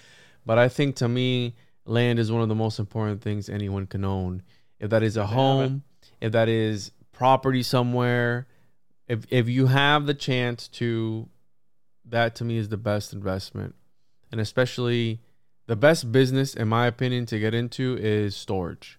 But I think to me, land is one of the most important things anyone can own. If that is a home, if that is property somewhere, if if you have the chance to that to me is the best investment. And especially the best business in my opinion to get into is storage.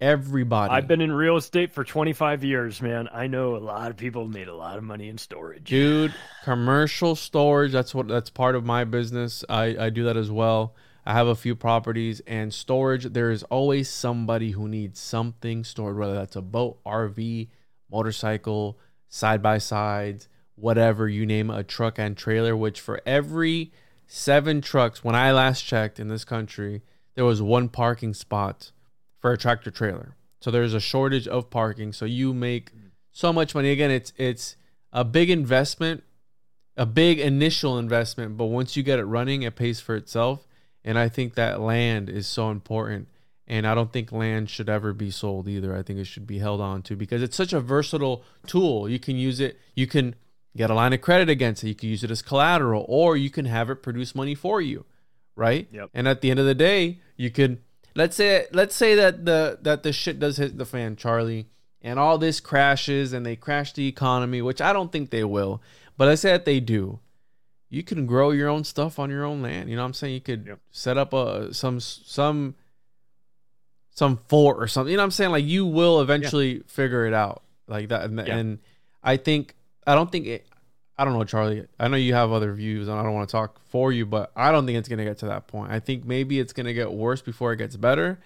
Everybody. I've been in real estate for 25 years man. I know a lot of people made a lot of money in storage. Dude commercial storage that's what that's part of my business. I i do that as well. I have a few properties and storage there is always somebody who needs something stored whether that's a boat rv motorcycle side by sides whatever you name it, a truck and trailer which for every seven trucks. When i last checked in this country there was one parking spot for a tractor trailer. So there's a shortage of parking. So you make so much money. Again it's it's a big investment a big initial investment but once you get it running it pays for itself. And i think that land is so important. And i don't think land should ever be sold either. I think it should be held on to because it's such a versatile tool. You can use it. You can get a line of credit against it. You can use it as collateral, or you can have it produce money for you, right? Yep. And at the end of the day, you could let's say let's say that the that the shit does hit the fan, Charlie, and all this crashes and they crash the economy, which I don't think they will, but let's say that they do. You can grow your own stuff on your own land. You know what I'm saying? You could Yep. set up a some some some fort or something. You know what I'm saying? Like you will eventually figure it out like that. And, Yeah. and I think I don't think it. I don't know, Charlie. I know you have other views, and I don't want to talk for you, but I don't think it's gonna get to that point. I think maybe it's gonna get worse before it gets better.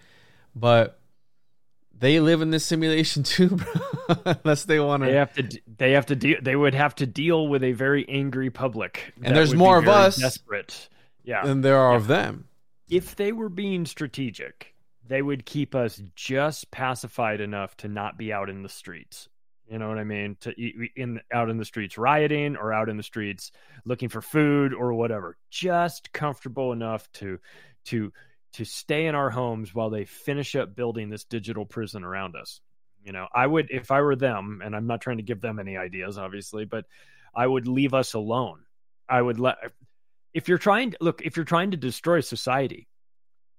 But they live in this simulation too, bro. Unless they want They to. have to. They have to deal. They would have to deal with a very angry public. And there's more of us Desperate. Yeah. And there are Yeah. of them. if they were being strategic, they would keep us just pacified enough to not be out in the streets. You know what I mean? To e- in out in the streets rioting or out in the streets looking for food or whatever. Just comfortable enough to to to stay in our homes while they finish up building this digital prison around us. You know, I would if I were them, and I'm not trying to give them any ideas, obviously, but I would leave us alone. I would let if you're trying to look if you're trying to destroy society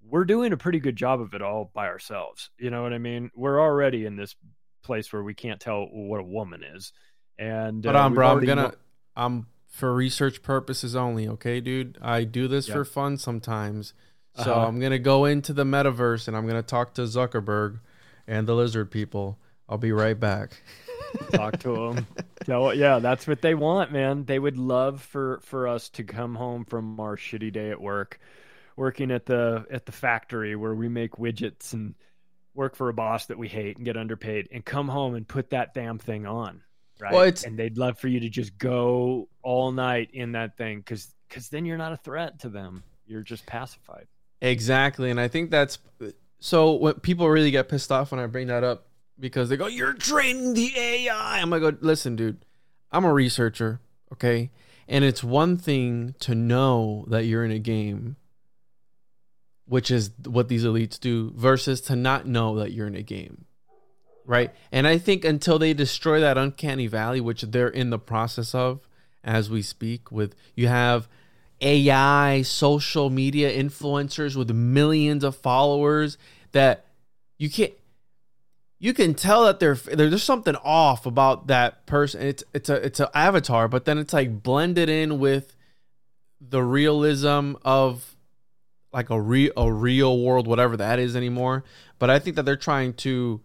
we're doing a pretty good job of it all by ourselves you know what i mean we're already in this place where we can't tell what a woman is and But uh, we've bro, I'm gonna. I'm for research purposes only. Okay, dude. I do this Yeah. for fun sometimes. So Uh-huh. I'm gonna go into the metaverse and I'm gonna talk to Zuckerberg and the lizard people. I'll be right back. talk to them tell yeah that's what they want man they would love for for us to come home from our shitty day at work working at the at the factory where we make widgets and work for a boss that we hate and get underpaid and come home and put that damn thing on right Well, and they'd love for you to just go all night in that thing because because then you're not a threat to them you're just pacified Exactly, and I think that's so. When people really get pissed off when I bring that up because they go, "You're training the AI." I'm like, "Go listen, dude. I'm a researcher, okay, and it's one thing to know that you're in a game, which is what these elites do, versus to not know that you're in a game." Right. And I think until they destroy that uncanny valley, which they're in the process of as we speak, with you have AI, social media influencers with millions of followers that you can't you can tell that they're there's something off about that person. It's it's a it's an avatar, but then it's like blended in with the realism of like a real a real world, whatever that is anymore. But I think that they're trying to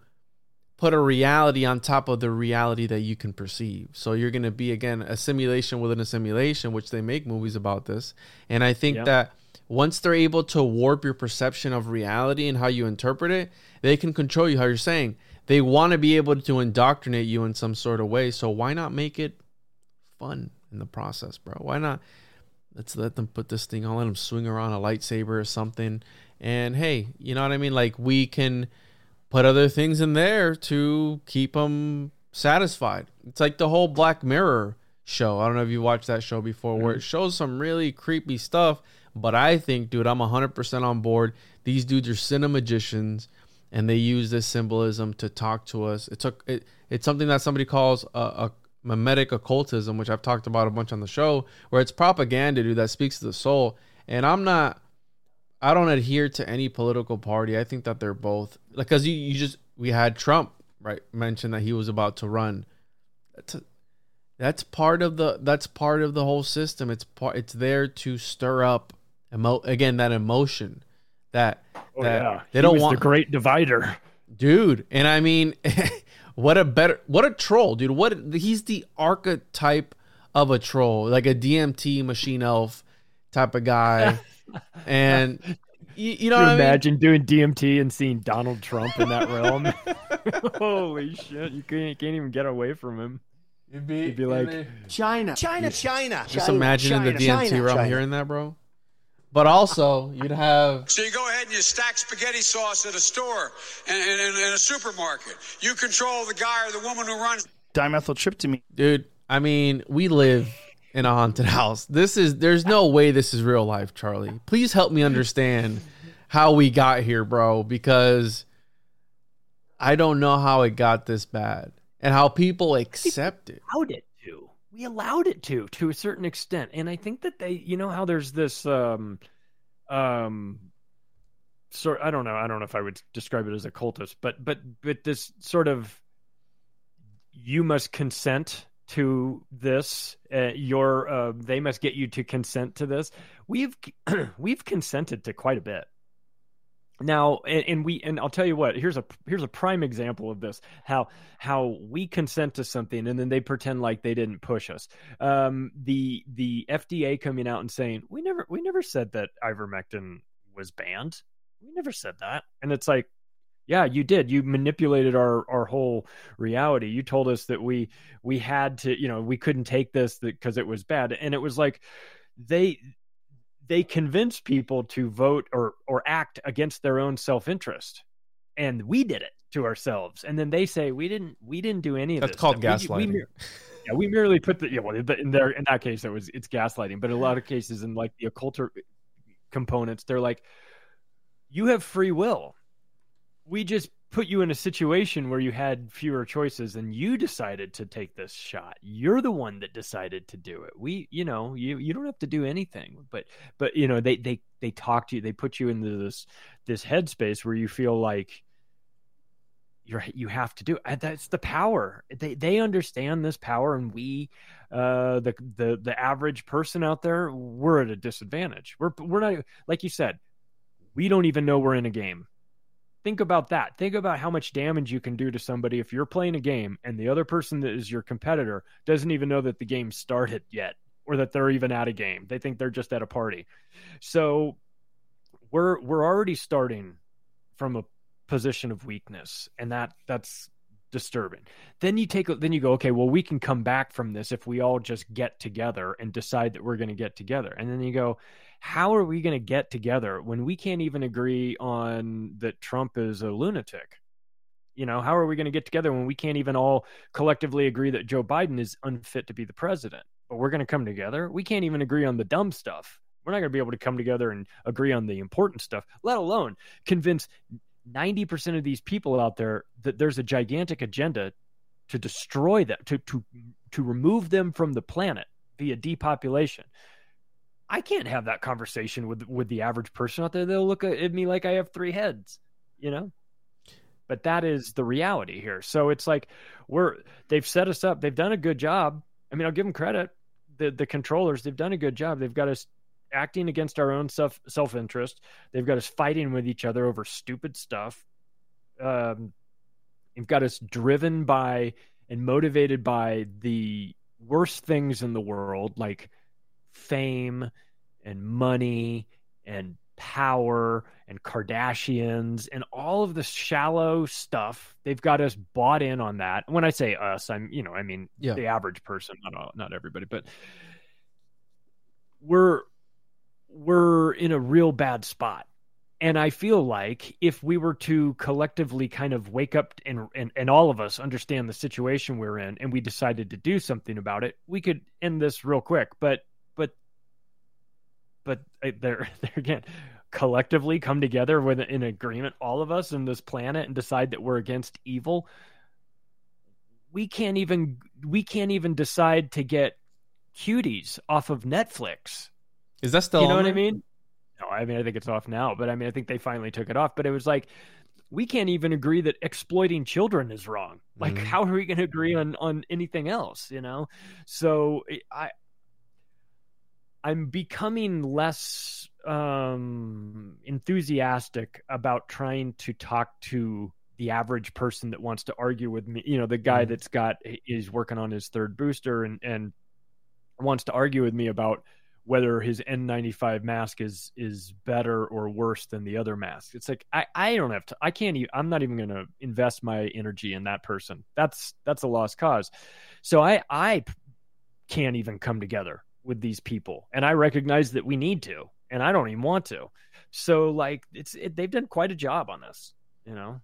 put a reality on top of the reality that you can perceive. So you're going to be again a simulation within a simulation, which they make movies about this. And I think Yeah. that once they're able to warp your perception of reality and how you interpret it, they can control you how you're saying. They want to be able to indoctrinate you in some sort of way. So why not make it fun in the process, bro? Why not let's let them put this thing on, let them swing around a lightsaber or something. And hey, you know what I mean? Like we can put other things in there to keep them satisfied. It's like the whole Black Mirror show. I don't know if you watched that show before, where it mm-hmm. shows some really creepy stuff. But I think, dude, I'm 100% on board. These dudes are cinemagicians, and they use this symbolism to talk to us. It took it, it's something that somebody calls a, a mimetic occultism, which I've talked about a bunch on the show, where it's propaganda, dude, that speaks to the soul. And I'm not I don't adhere to any political party. I think that they're both like because you, you just we had Trump right mention that he was about to run. That's a, that's part of the that's part of the whole system. It's part it's there to stir up emo again that emotion that oh that yeah they He don't want the great divider dude and i mean what a better what a troll dude what he's the archetype of a troll like a dmt machine elf type of guy and you, you know Can what you I mean? imagine doing DMT and seeing Donald Trump in that realm? Holy shit! You can't, can't even get away from him. You'd be, You'd be like, China. China, China. just imagining the DMT China, realm China. hearing that, bro. But also, you'd have So you go ahead and you stack spaghetti sauce at a store and in, in, in a supermarket. You control the guy or the woman who runs. Dimethyltryptamine. dude. I mean, we live in a haunted house. This is there's no way this is real life, Charlie. Please help me understand how we got here, bro, because I don't know how it got this bad and how people accept it. allowed it to. We allowed it to to a certain extent. And i think that they you know how there's this um um sort i don't know i don't know if i would describe it as a cultist but but but this sort of you must consent to this uh, your uh, they must get you to consent to this. We've we've consented to quite a bit now and, and, we and i'll tell you what here's a here's a prime example of this how how we consent to something and then they pretend like they didn't push us. Um the the fda coming out and saying we never we never said that ivermectin was banned. We never said that. And it's like yeah you did. You manipulated our our whole reality. You told us that we we had to you know we couldn't take this because it was bad. And it was like they they convince people to vote or or act against their own self-interest. And we did it to ourselves. And then they say we didn't we didn't do any of that's this called stuff. gaslighting we, we, yeah we merely put the yeah well in there in that case it was it's gaslighting. But in a lot of cases in like the occult components they're like you have free will. We just put you in a situation where you had fewer choices and you decided to take this shot. You're the one that decided to do it. We you know you you don't have to do anything but but you know they they they talk to you they put you into this this headspace where you feel like you're you have to do it. that's the power. They they understand this power and we uh the the the average person out there we're at a disadvantage. We're we're not like you said we don't even know we're in a game Think about that. Think about how much damage you can do to somebody if you're playing a game and the other person that is your competitor doesn't even know that the game started yet or that they're even at a game. They think they're just at a party. So we're we're already starting from a position of weakness and that that's disturbing. Then you take then you go, okay, well we can come back from this if we all just get together and decide that we're going to get together. And then you go, how are we going to get together when we can't even agree on that Trump is a lunatic? You know, how are we going to get together when we can't even all collectively agree that Joe Biden is unfit to be the president? But we're going to come together. We can't even agree on the dumb stuff. We're not going to be able to come together and agree on the important stuff, let alone convince 90% of these people out there that there's a gigantic agenda to destroy them, to, to, to remove them from the planet via depopulation. I can't have that conversation with with the average person out there. They'll look at me like I have three heads, you know. But that is the reality here. So it's like we're they've set us up. They've done a good job. I mean, I'll give them credit. The the controllers they've done a good job. They've got us acting against our own self self interest. They've got us fighting with each other over stupid stuff. Um, they've got us driven by and motivated by the worst things in the world, like fame and money and power and Kardashians and all of the shallow stuff. They've got us bought in on that. When I say us, I'm, you know, I mean yeah. the average person, not all, not everybody, but we're we're in a real bad spot. And I feel like if we were to collectively kind of wake up and, and, and all of us understand the situation we're in and we decided to do something about it, we could end this real quick. But but they're they're again collectively come together with an agreement, all of us in this planet, and decide that we're against evil. We can't even we can't even decide to get cuties off of Netflix. Is that still? You know what I mean? No, I mean I think it's off now, but I mean I think they finally took it off. But it was like we can't even agree that exploiting children is wrong. Like, mm-hmm. how are we going to agree on on anything else? You know, so I I'm becoming less um, enthusiastic about trying to talk to the average person that wants to argue with me. You know, the guy mm. that's got is working on his third booster and and wants to argue with me about whether his N95 mask is is better or worse than the other mask. It's like I I don't have to. I can't. Even, I'm not even going to invest my energy in that person. That's that's a lost cause. So I I can't even come together with these people and i recognize that we need to and i don't even want to. So like it's it, they've done quite a job on this you know?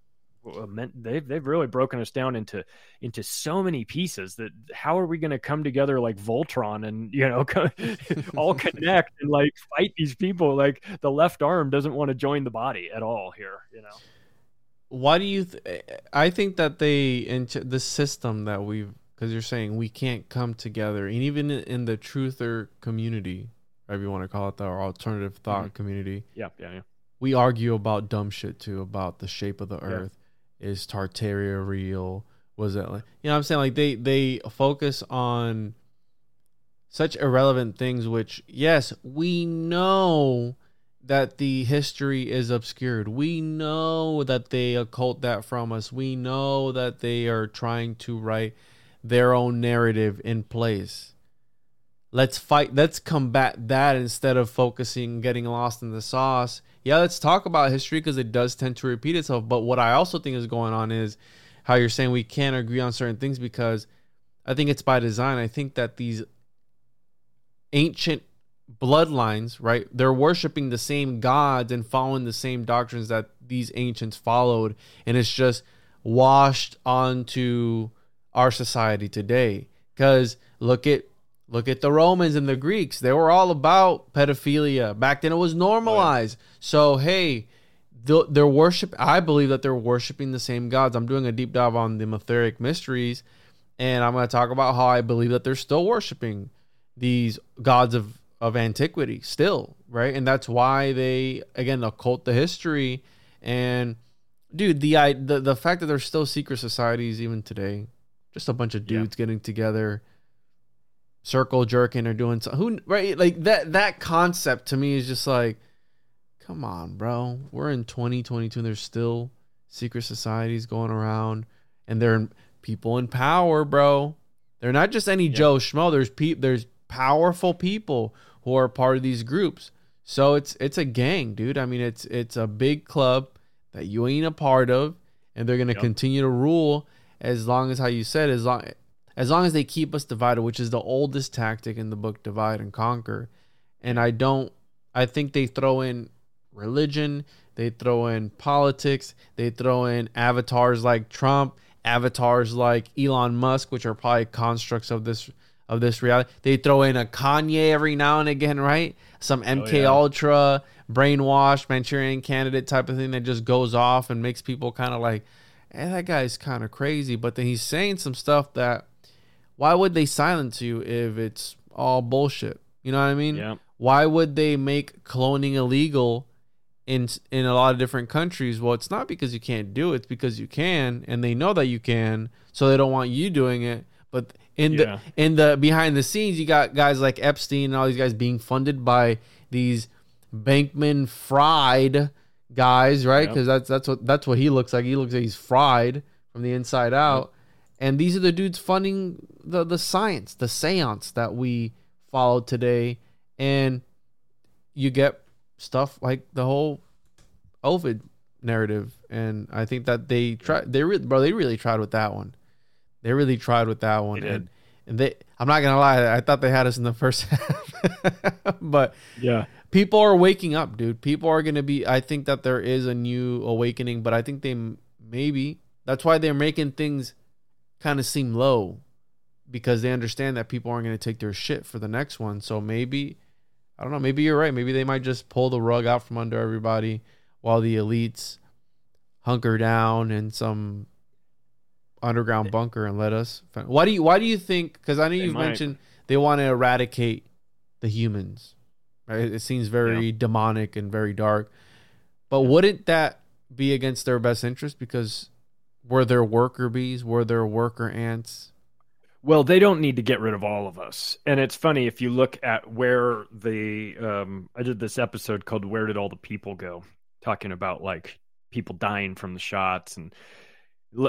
Uh, they've they've really broken us down into into so many pieces that how are we going to come together like Voltron and you know all connect and like fight these people? Like the left arm doesn't want to join the body at all here you know? Why do you th- i think that they into the system that we've because you're saying we can't come together, and even in, the truther community, whatever you want to call it, the alternative thought mm-hmm. community, Yeah, yeah, yeah. we argue about dumb shit too, about the shape of the Yeah. earth. Is Tartaria real? Was it like you know what I'm saying? Like they they focus on such irrelevant things which yes, we know that the history is obscured. We know that they occult that from us. We know that they are trying to write their own narrative in place. Let's fight. Let's combat that instead of focusing, getting lost in the sauce. Yeah, let's talk about history because it does tend to repeat itself. But what I also think is going on is how you're saying we can't agree on certain things because I think it's by design. I think that these ancient bloodlines, right? They're worshiping the same gods and following the same doctrines that these ancients followed, and it's just washed onto our society today. Because look at look at the Romans and the Greeks; they were all about pedophilia back then. It was normalized. Oh, so hey. the- Their worship, I believe that they're worshiping the same gods. I'm doing a deep dive on the Mithraic mysteries, and I'm going to talk about how I believe that they're still worshiping these gods of of antiquity still right and that's why they again occult the history and dude the i the, the fact that there's still secret societies even today just a bunch of Yeah. dudes getting together circle jerking or doing something. who right like that that concept to me is just like come on bro we're in 2022 and there's still secret societies going around and they're people in power bro they're not just any Joe Schmo. There's pe- there's powerful people who are part of these groups. So it's it's a gang, dude. I mean, it's it's a big club that you ain't a part of, and they're gonna Yep. continue to rule as long as how you said as long as long as they keep us divided, which is the oldest tactic in the book, divide and conquer. And I don't. I think they throw in religion, they throw in politics, they throw in avatars like Trump, avatars like Elon Musk, which are probably constructs of this of this reality. They throw in a Kanye every now and again, right? Some oh, MK yeah. Ultra, brainwashed Manchurian candidate type of thing that just goes off and makes people kind of like, eh, that guy's kind of crazy. But then he's saying some stuff that why would they silence you if it's all bullshit? You know what I mean? Yeah. Why would they make cloning illegal in in a lot of different countries? Well, it's not because you can't do it; it's because you can, and they know that you can, so they don't want you doing it. But in Yeah. the in the behind the scenes, you got guys like Epstein and all these guys being funded by these Bankman-Fried guys, right? Yep. Because that's that's what that's what he looks like. He looks like he's fried from the inside out. And these are the dudes funding the the science, the seance that we follow today. And you get stuff like the whole Covid narrative. And I think that they tried they re- bro, they really tried with that one. They really tried with that one. And and they I'm not gonna lie, I thought they had us in the first half. but Yeah. People are waking up, dude. People are going to be. I think that there is a new awakening, but I think they maybe that's why they're making things kind of seem low because they understand that people aren't going to take their shit for the next one. So maybe, I don't know. Maybe you're right. Maybe they might just pull the rug out from under everybody while the elites hunker down in some underground bunker and let us. Why do you? Why do you think? Because I know you've might. mentioned they want to eradicate the humans. Right? It seems very demonic and very dark. But wouldn't that be against their best interest? Because were there worker bees? Were there worker ants? Well, they don't need to get rid of all of us. And it's funny if you look at where the um I did this episode called Where Did All the People Go? talking about like people dying from the shots and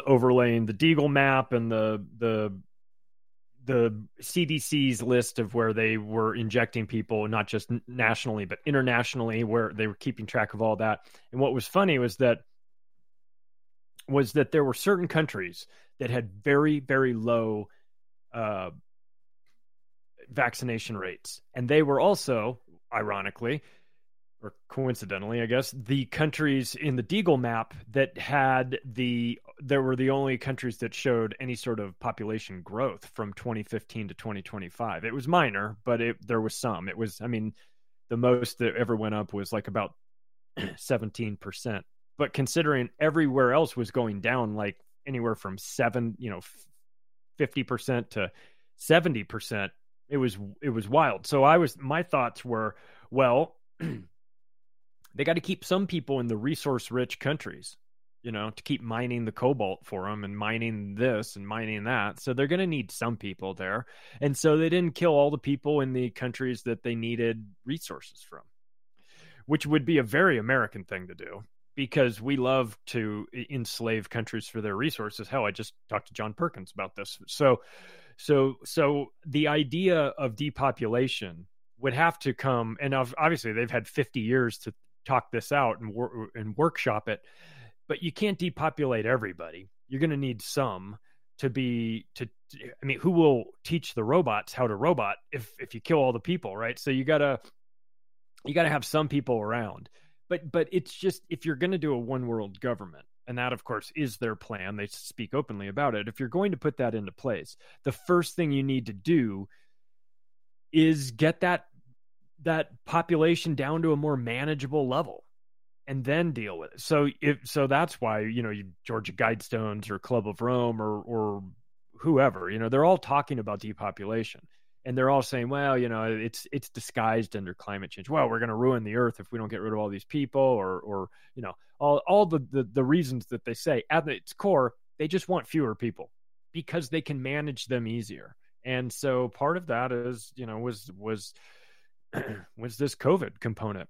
overlaying the Deagle map and the the the CDC's list of where they were injecting people not just nationally but internationally where they were keeping track of all that. And what was funny was that was that there were certain countries that had very very low uh, vaccination rates. And they were also, ironically, or coincidentally, I guess, the countries in the Deagle map that had the, there were the only countries that showed any sort of population growth from 2015 to 2025. It was minor, but it, there was some. It was, I mean, the most that ever went up was like about 17%. But considering everywhere else was going down, like anywhere from seven, you know, 50% to 70%. It was it was wild. So I was my thoughts were, well, they got to keep some people in the resource rich countries you know, to keep mining the cobalt for them and mining this and mining that. So they're going to need some people there. And so they didn't kill all the people in the countries that they needed resources from, which would be a very American thing to do because we love to enslave countries for their resources. Hell, I just talked to John Perkins about this. So, so, so the idea of depopulation would have to come, and obviously they've had 50 years to talk this out and, wor- and workshop it but you can't depopulate everybody. You're going to need some to be to I mean, who will teach the robots how to robot if if you kill all the people, right? So you got to you got to have some people around. But but it's just if you're going to do a one world government, and that of course is their plan, they speak openly about it. If you're going to put that into place, the first thing you need to do is get that that population down to a more manageable level and then deal with it. So if so that's why, you know, you, Georgia Guidestones or Club of Rome or or whoever, you know, they're all talking about depopulation. And they're all saying, well, you know, it's it's disguised under climate change. Well, we're going to ruin the earth if we don't get rid of all these people, or or you know, all all the, the the reasons that they say. At its core, they just want fewer people because they can manage them easier. And so part of that is, you know, was was was this COVID component.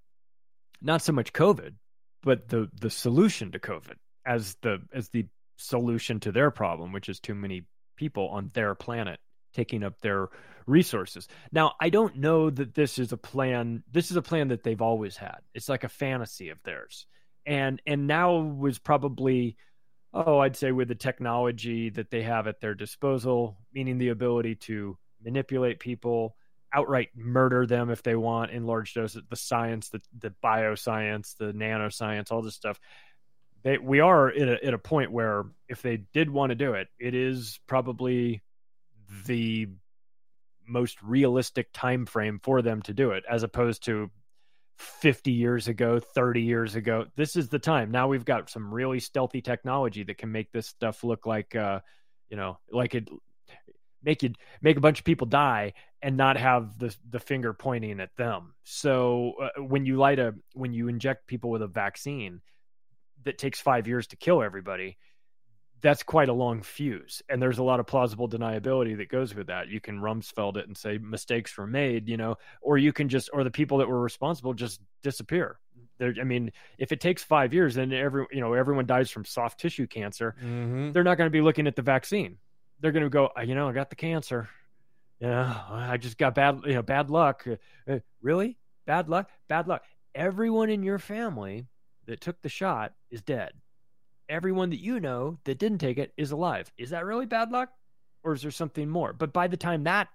Not so much COVID, but the the solution to COVID as the as the solution to their problem, which is too many people on their planet taking up their resources. Now, I don't know that this is a plan. This is a plan that they've always had. It's like a fantasy of theirs, and and now was probably, oh, I'd say with the technology that they have at their disposal, meaning the ability to manipulate people, outright murder them if they want in large doses. The science, the the bioscience, the nanoscience, all this stuff. They, we are at a, at a point where if they did want to do it, it is probably the most realistic time frame for them to do it, as opposed to 50 years ago, 30 years ago. This is the time. Now we've got some really stealthy technology that can make this stuff look like, uh, you know, like it make you make a bunch of people die and not have the the finger pointing at them. So uh, when you light a when you inject people with a vaccine that takes 5 years to kill everybody, that's quite a long fuse. And there's a lot of plausible deniability that goes with that. You can rumsfeld it and say mistakes were made you know or you can just or the people that were responsible just disappear. There, i mean if it takes five years then every you know everyone dies from soft tissue cancer. Mm-hmm. they're not going to be looking at the vaccine they're going to go, you know, I got the cancer. Yeah, I just got bad, you know, bad luck. Uh, uh, really? Bad luck? Bad luck. Everyone in your family that took the shot is dead. Everyone that you know that didn't take it is alive. Is that really bad luck? Or is there something more? But by the time that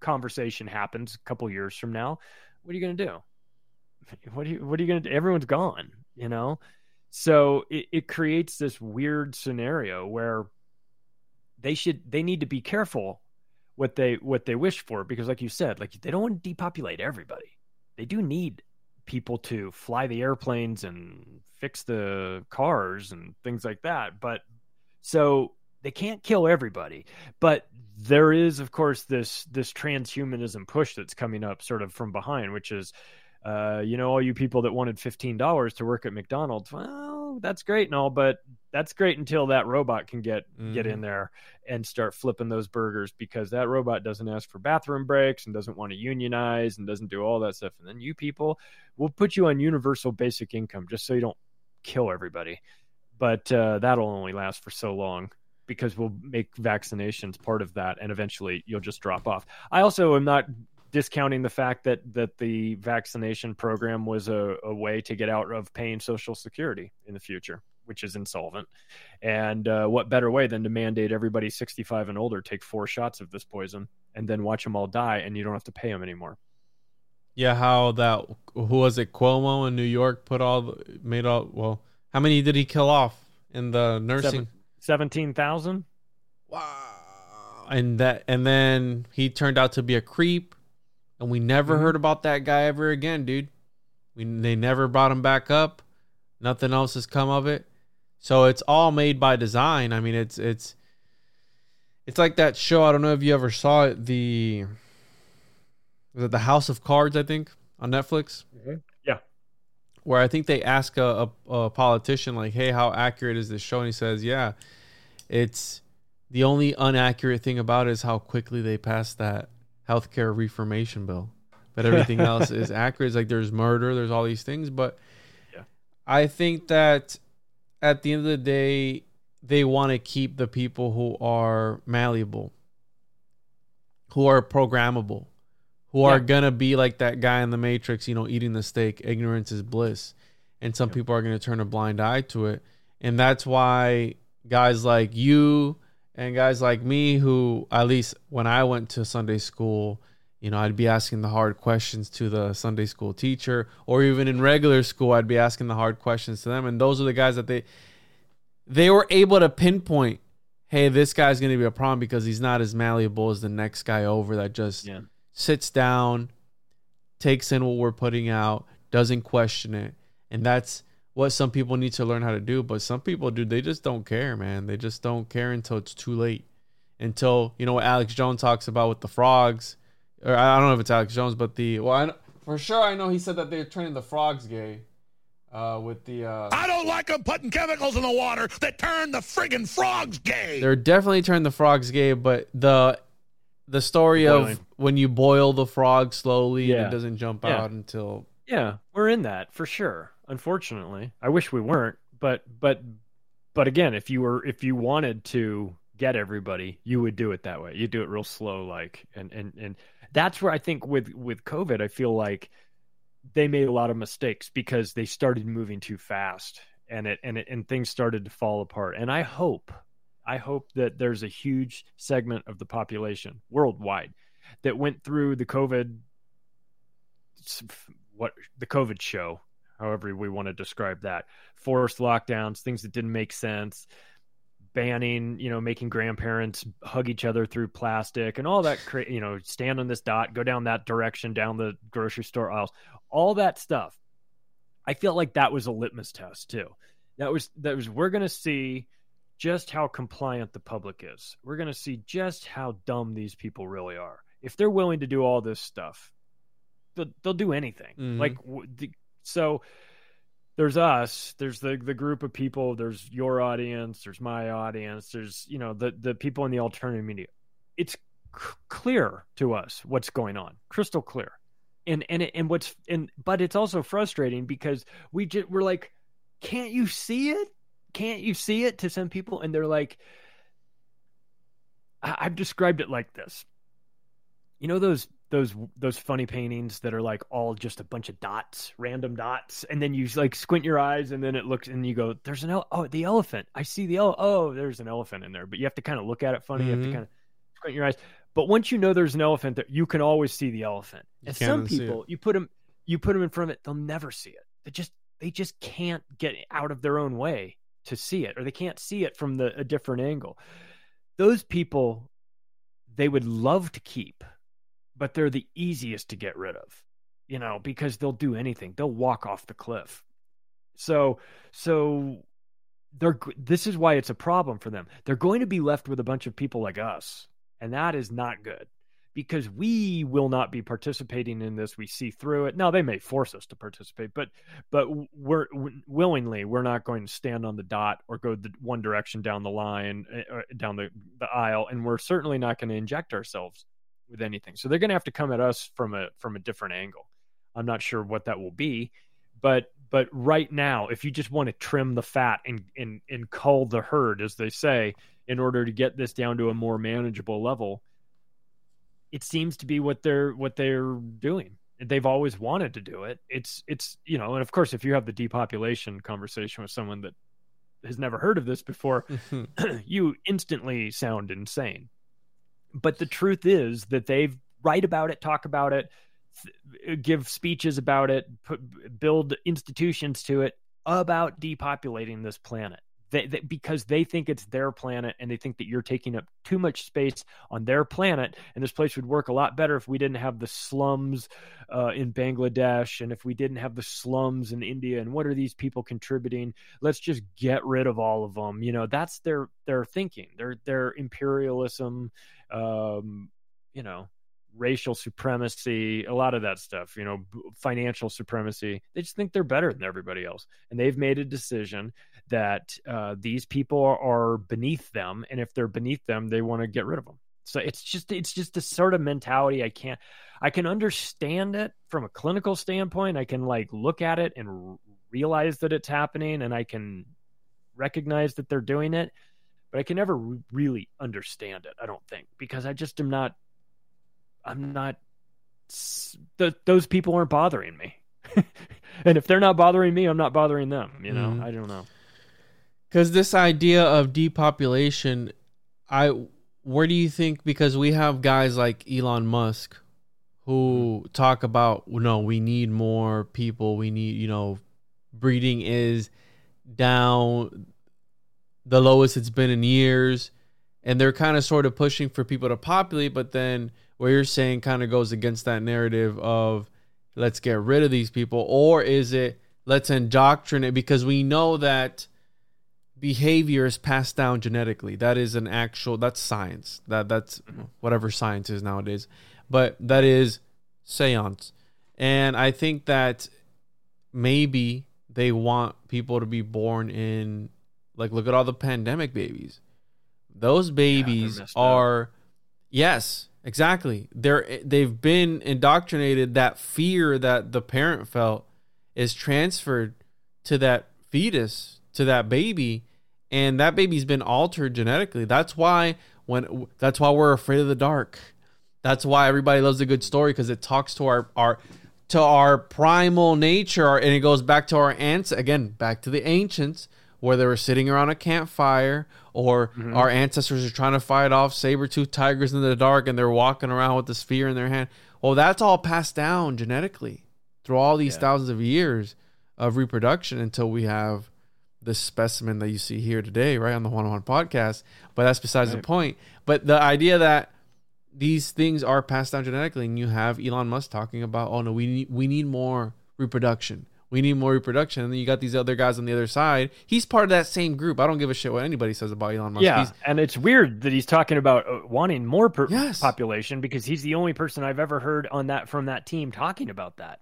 conversation happens a couple years from now, what are you going to do? What are you, what are you going to do? Everyone's gone, you know? So it, it creates this weird scenario where they should they need to be careful what they what they wish for because like you said like they don't want to depopulate everybody. They do need people to fly the airplanes and fix the cars and things like that but so they can't kill everybody. But there is of course this this transhumanism push that's coming up sort of from behind which is uh, you know all you people that wanted $15 to work at mcdonald's well that's great and all but that's great until that robot can get mm-hmm. get in mm-hmm. there and start flipping those burgers because that robot doesn't ask for bathroom breaks and doesn't want to unionize and doesn't do all that stuff and then you people will put you on universal basic income just so you don't kill everybody but uh, that'll only last for so long because we'll make vaccinations part of that and eventually you'll just drop off i also am not discounting the fact that that the vaccination program was a, a way to get out of paying social security in the future which is insolvent. And uh, what better way than to mandate everybody 65 and older take four shots of this poison and then watch them all die and you don't have to pay them anymore. Yeah, how that who was it Cuomo in New York put all made all well, how many did he kill off in the nursing? 17,000? Wow. And that and then he turned out to be a creep and we never mm-hmm. heard about that guy ever again, dude. We they never brought him back up. Nothing else has come of it. So it's all made by design. I mean, it's it's It's like that show. I don't know if you ever saw it. The was it the House of Cards? I think on Netflix. Mm-hmm. Yeah. Where I think they ask a, a, a politician like, "Hey, how accurate is this show?" And he says, "Yeah, it's the only inaccurate thing about it is how quickly they passed that healthcare reformation bill. But everything else is accurate. It's like there's murder, there's all these things, but I think that at the end of the day, they want to keep the people who are malleable, who are programmable, who are gonna be like that guy in the Matrix, you know, eating the steak. Ignorance is bliss, and some people are gonna turn a blind eye to it, and that's why guys like you and guys like me, who at least when I went to Sunday school. You know, I'd be asking the hard questions to the Sunday school teacher, or even in regular school, I'd be asking the hard questions to them. And those are the guys that they they were able to pinpoint, hey, this guy's going to be a problem because he's not as malleable as the next guy over that just Yeah. sits down, takes in what we're putting out, doesn't question it. And that's what some people need to learn how to do. But some people, dude, they just don't care, man. They just don't care until it's too late. Until, you know, what Alex Jones talks about with the frogs. Or I don't know if it's Alex Jones, but the, well, I know, for sure I know he said that they're turning the frogs gay uh, with the, uh, I don't like them putting chemicals in the water that turn the friggin' frogs gay. They're definitely turning the frogs gay, but the the story of when you boil the frog slowly and it doesn't jump Yeah. out until Yeah, we're in that for sure. Unfortunately, I wish we weren't, but but but again, if you were if you wanted to get everybody, you would do it that way. You do it real slow, like and and and that's where I think with with COVID, I feel like they made a lot of mistakes because they started moving too fast and it and it and things started to fall apart. And I hope I hope that there's a huge segment of the population worldwide that went through the COVID what the COVID show, however we want to describe that, forced lockdowns, things that didn't make sense, banning, you know, making grandparents hug each other through plastic and all that, cra- you know, stand on this dot, go down that direction, down the grocery store aisles, all that stuff. I feel like that was a litmus test too. That was that was we're going to see just how compliant the public is. We're going to see just how dumb these people really are. If they're willing to do all this stuff, they'll, they'll do anything. Mhm. Like the, so there's us, there's the the group of people, there's your audience, there's my audience, there's you know the the people in the alternative media. It's c- clear to us what's going on, crystal clear. And and it, and what's and but it's also frustrating because we just we're like, can't you see it? Can't you see it to some people? And they're like, I, I've described it like this. You know those those those funny paintings that are like all just a bunch of dots, random dots, and then you like squint your eyes, and then it looks, and you go, "There's an ele- oh the elephant. I see the ele- oh there's an elephant in there." But you have to kind of look at it funny. You have to Mhm. kind of squint your eyes. But once you know there's an elephant, there, you can always see the elephant. You And some people, you put them you put them in front of it, they'll never see it. They just they just can't get out of their own way to see it, or they can't see it from the a different angle. Those people, they would love to keep, but they're the easiest to get rid of. You know, because they'll do anything. They'll walk off the cliff. So so they're this is why it's a problem for them. They're going to be left with a bunch of people like us, and that is not good because we will not be participating in this. We see through it. Now they may force us to participate, but but we're willingly we're not going to stand on the dot or go the one direction down the line uh, down the the aisle, and we're certainly not going to inject ourselves with anything. So they're going to have to come at us from a from a different angle. I'm not sure what that will be, but but right now, if you just want to trim the fat and and and cull the herd, as they say, in order to get this down to a more manageable level, it seems to be what they're what they're doing. They've always wanted to do it. It's it's you know, and of course, if you have the depopulation conversation with someone that has never heard of this before, you instantly sound insane. But the truth is that they've write about it, talk about it, th- give speeches about it, put, build institutions to it about depopulating this planet. They, they, because they think it's their planet and they think that you're taking up too much space on their planet and this place would work a lot better if we didn't have the slums uh, in bangladesh and if we didn't have the slums in india and what are these people contributing let's just get rid of all of them you know that's their their thinking their their imperialism um, you know racial supremacy, a lot of that stuff, you know, financial supremacy. They just think they're better than everybody else. And they've made a decision that uh, these people are beneath them. And if they're beneath them, they want to get rid of them. So it's just it's just the sort of mentality I can't I can understand it from a clinical standpoint. I can like look at it and realize that it's happening and I can recognize that they're doing it, but I can never really understand it, I don't think, because I just am not I'm not. Th- those people aren't bothering me, and if they're not bothering me, I'm not bothering them. You know, mm. I don't know. Because this idea of depopulation, I where do you think? Because we have guys like Elon Musk who mm-hmm. talk about no, we need more people. We need you know, breeding is down the lowest it's been in years and they're kind of sort of pushing for people to populate but then what you're saying kind of goes against that narrative of let's get rid of these people or is it let's indoctrinate because we know that behavior is passed down genetically. That is an actual that's science. That that's whatever science is nowadays. But that is seance. And i think that maybe they want people to be born in like look at all the pandemic babies. Those babies yeah, are yes Exactly. They're they've been indoctrinated. That fear that the parent felt is transferred to that fetus, to that baby, and that baby's been altered genetically. That's why when that's why we're afraid of the dark. That's why everybody loves a good story because it talks to our our to our primal nature and it goes back to our ants again, back to the ancients where they were sitting around a campfire or mm-hmm. our ancestors are trying to fight off saber-toothed tigers in the dark and they're walking around with the spear in their hand. Well, that's all passed down genetically through all these yeah. thousands of years of reproduction until we have this specimen that you see here today, right on the Juan on Juan podcast. But that's besides right. the point. But the idea that these things are passed down genetically, and you have Elon Musk talking about, oh no, we need we need more reproduction. We need more reproduction. And then you got these other guys on the other side. He's part of that same group. I don't give a shit what anybody says about Elon Musk. Yeah, he's, and it's weird that he's talking about uh, wanting more per- yes. population because he's the only person I've ever heard on that from that team talking about that.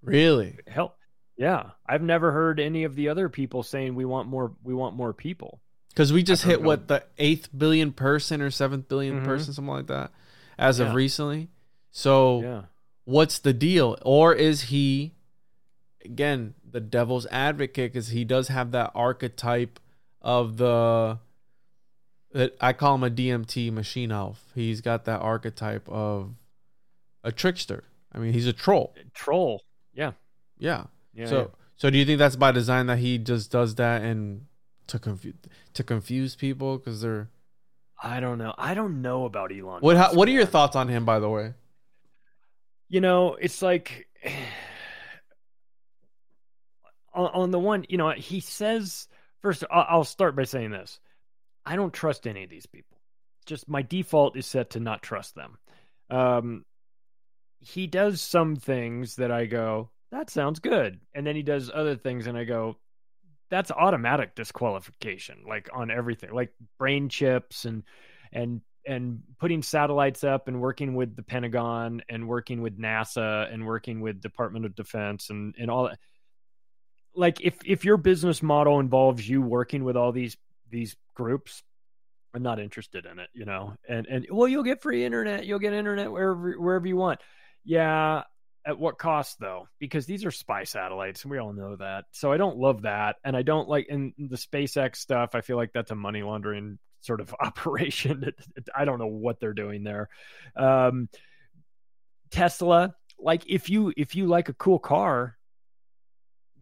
Really? Hell, yeah. I've never heard any of the other people saying we want more. We want more people. Because we just hit know. what the eighth billion person or seventh billion mm-hmm. person, something like that, as yeah. of recently. So, yeah. what's the deal? Or is he? again the devil's advocate because he does have that archetype of the that I call him a DMT machine elf. He's got that archetype of a trickster. I mean, he's a troll. Troll. Yeah. Yeah. Yeah so yeah. so do you think that's by design that he just does that and to confuse to confuse people because they're I don't know. I don't know about Elon. What how, what are your thoughts on him by the way? You know, it's like on, on the one, you know, he says first. I'll start by saying this: I don't trust any of these people. Just my default is set to not trust them. Um, he does some things that I go, that sounds good, and then he does other things, and I go, that's automatic disqualification, like on everything, like brain chips and and and putting satellites up and working with the Pentagon and working with NASA and working with Department of Defense and and all that. Like if if your business model involves you working with all these these groups i'm not interested in it you know? And and well you'll get free internet. You'll get internet wherever wherever you want. Yeah at what cost though because these are spy satellites and we all know that. So i don't love that and i don't like in the spacex stuff i feel like that's a money laundering sort of operation. I don't know what they're doing there. Um tesla like if you if you like a cool car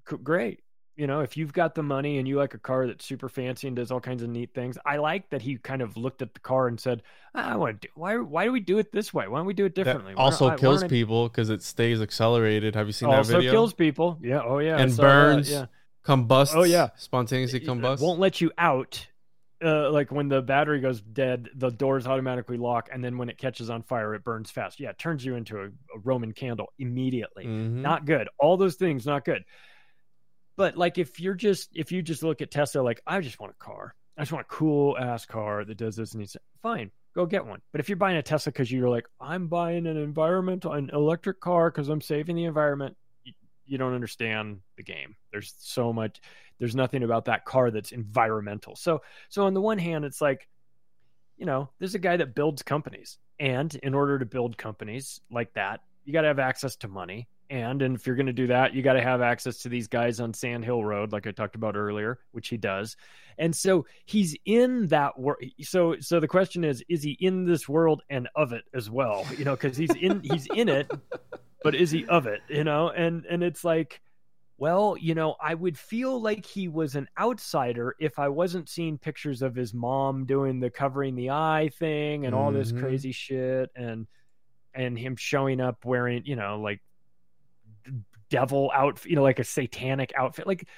great. You know, if you've got the money and you like a car that's super fancy and does all kinds of neat things, I like that he kind of looked at the car and said, "I want to do why why do we do it this way? Why don't we do it differently?" That also kills why people because it stays accelerated. Have you seen that video? Also kills people. Yeah. Oh yeah. And burns. yeah. Combusts. Oh, yeah. Spontaneously It combust. won't let you out. Uh, like when the battery goes dead, the doors automatically lock, and then when it catches on fire, it burns fast. Yeah, it turns you into a, a Roman candle immediately. Mhm. Not good. All those things, not good. But like if you're just if you just look at Tesla, like I just want a car. I just want a cool ass car that does this and needs fine, go get one. But if you're buying a Tesla because you're like, I'm buying an environmental an electric car because I'm saving the environment, you, you don't understand the game. There's so much there's nothing about that car that's environmental. So so on the one hand, it's like, you know, there's a guy that builds companies. And in order to build companies like that, you gotta have access to money. And, and if you're going to do that, you got to have access to these guys on Sand Hill Road, like I talked about earlier, which he does. And so he's in that world. So, so the question is, is he in this world and of it as well? You know, because he's in, he's in it, but is he of it? You know, and and it's like, well, you know, I would feel like he was an outsider if I wasn't seeing pictures of his mom doing the covering the eye thing and all this Mhm. crazy shit, and and him showing up wearing, you know, like devil outfit, you know, like a satanic outfit. Like,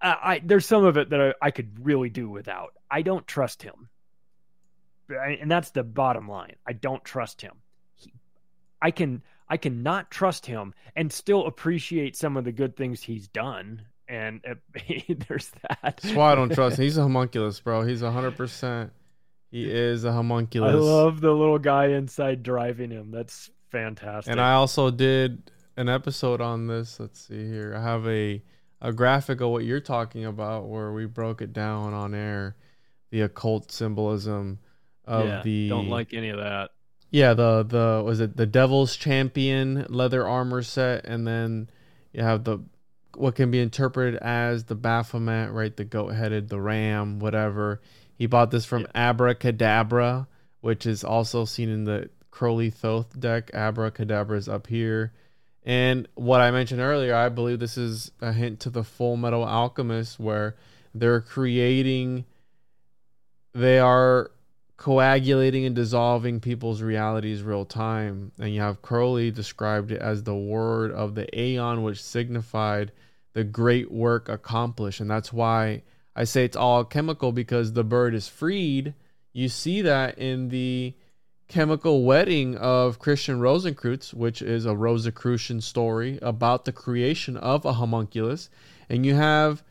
I, I there's some of it that I, I could really do without. I don't trust him, and that's the bottom line. I don't trust him. He, I can I can not trust him and still appreciate some of the good things he's done. And uh, there's that. That's why I don't trust. him. He's a homunculus, bro. He's hundred percent. He is a homunculus. I love the little guy inside driving him. That's fantastic. And I also did an episode on this. Let's see here. I have a a graphic of what you're talking about where we broke it down on air, the occult symbolism of yeah, the don't like any of that. yeah the the was it the Devil's Champion leather armor set, and then you have the what can be interpreted as the Baphomet, right? The goat headed, the ram, whatever. He bought this from Abracadabra, which is also seen in the Crowley Thoth deck. Abracadabra is up here. And what I mentioned earlier, I believe this is a hint to the Full Metal Alchemist, where they're creating, they are coagulating and dissolving people's realities real time. And you have Crowley described it as the word of the Aeon, which signified the great work accomplished. And that's why I say it's all chemical because the bird is freed. You see that in the chemical wedding of Christian Rosenkreutz, which is a Rosicrucian story about the creation of a homunculus. And you have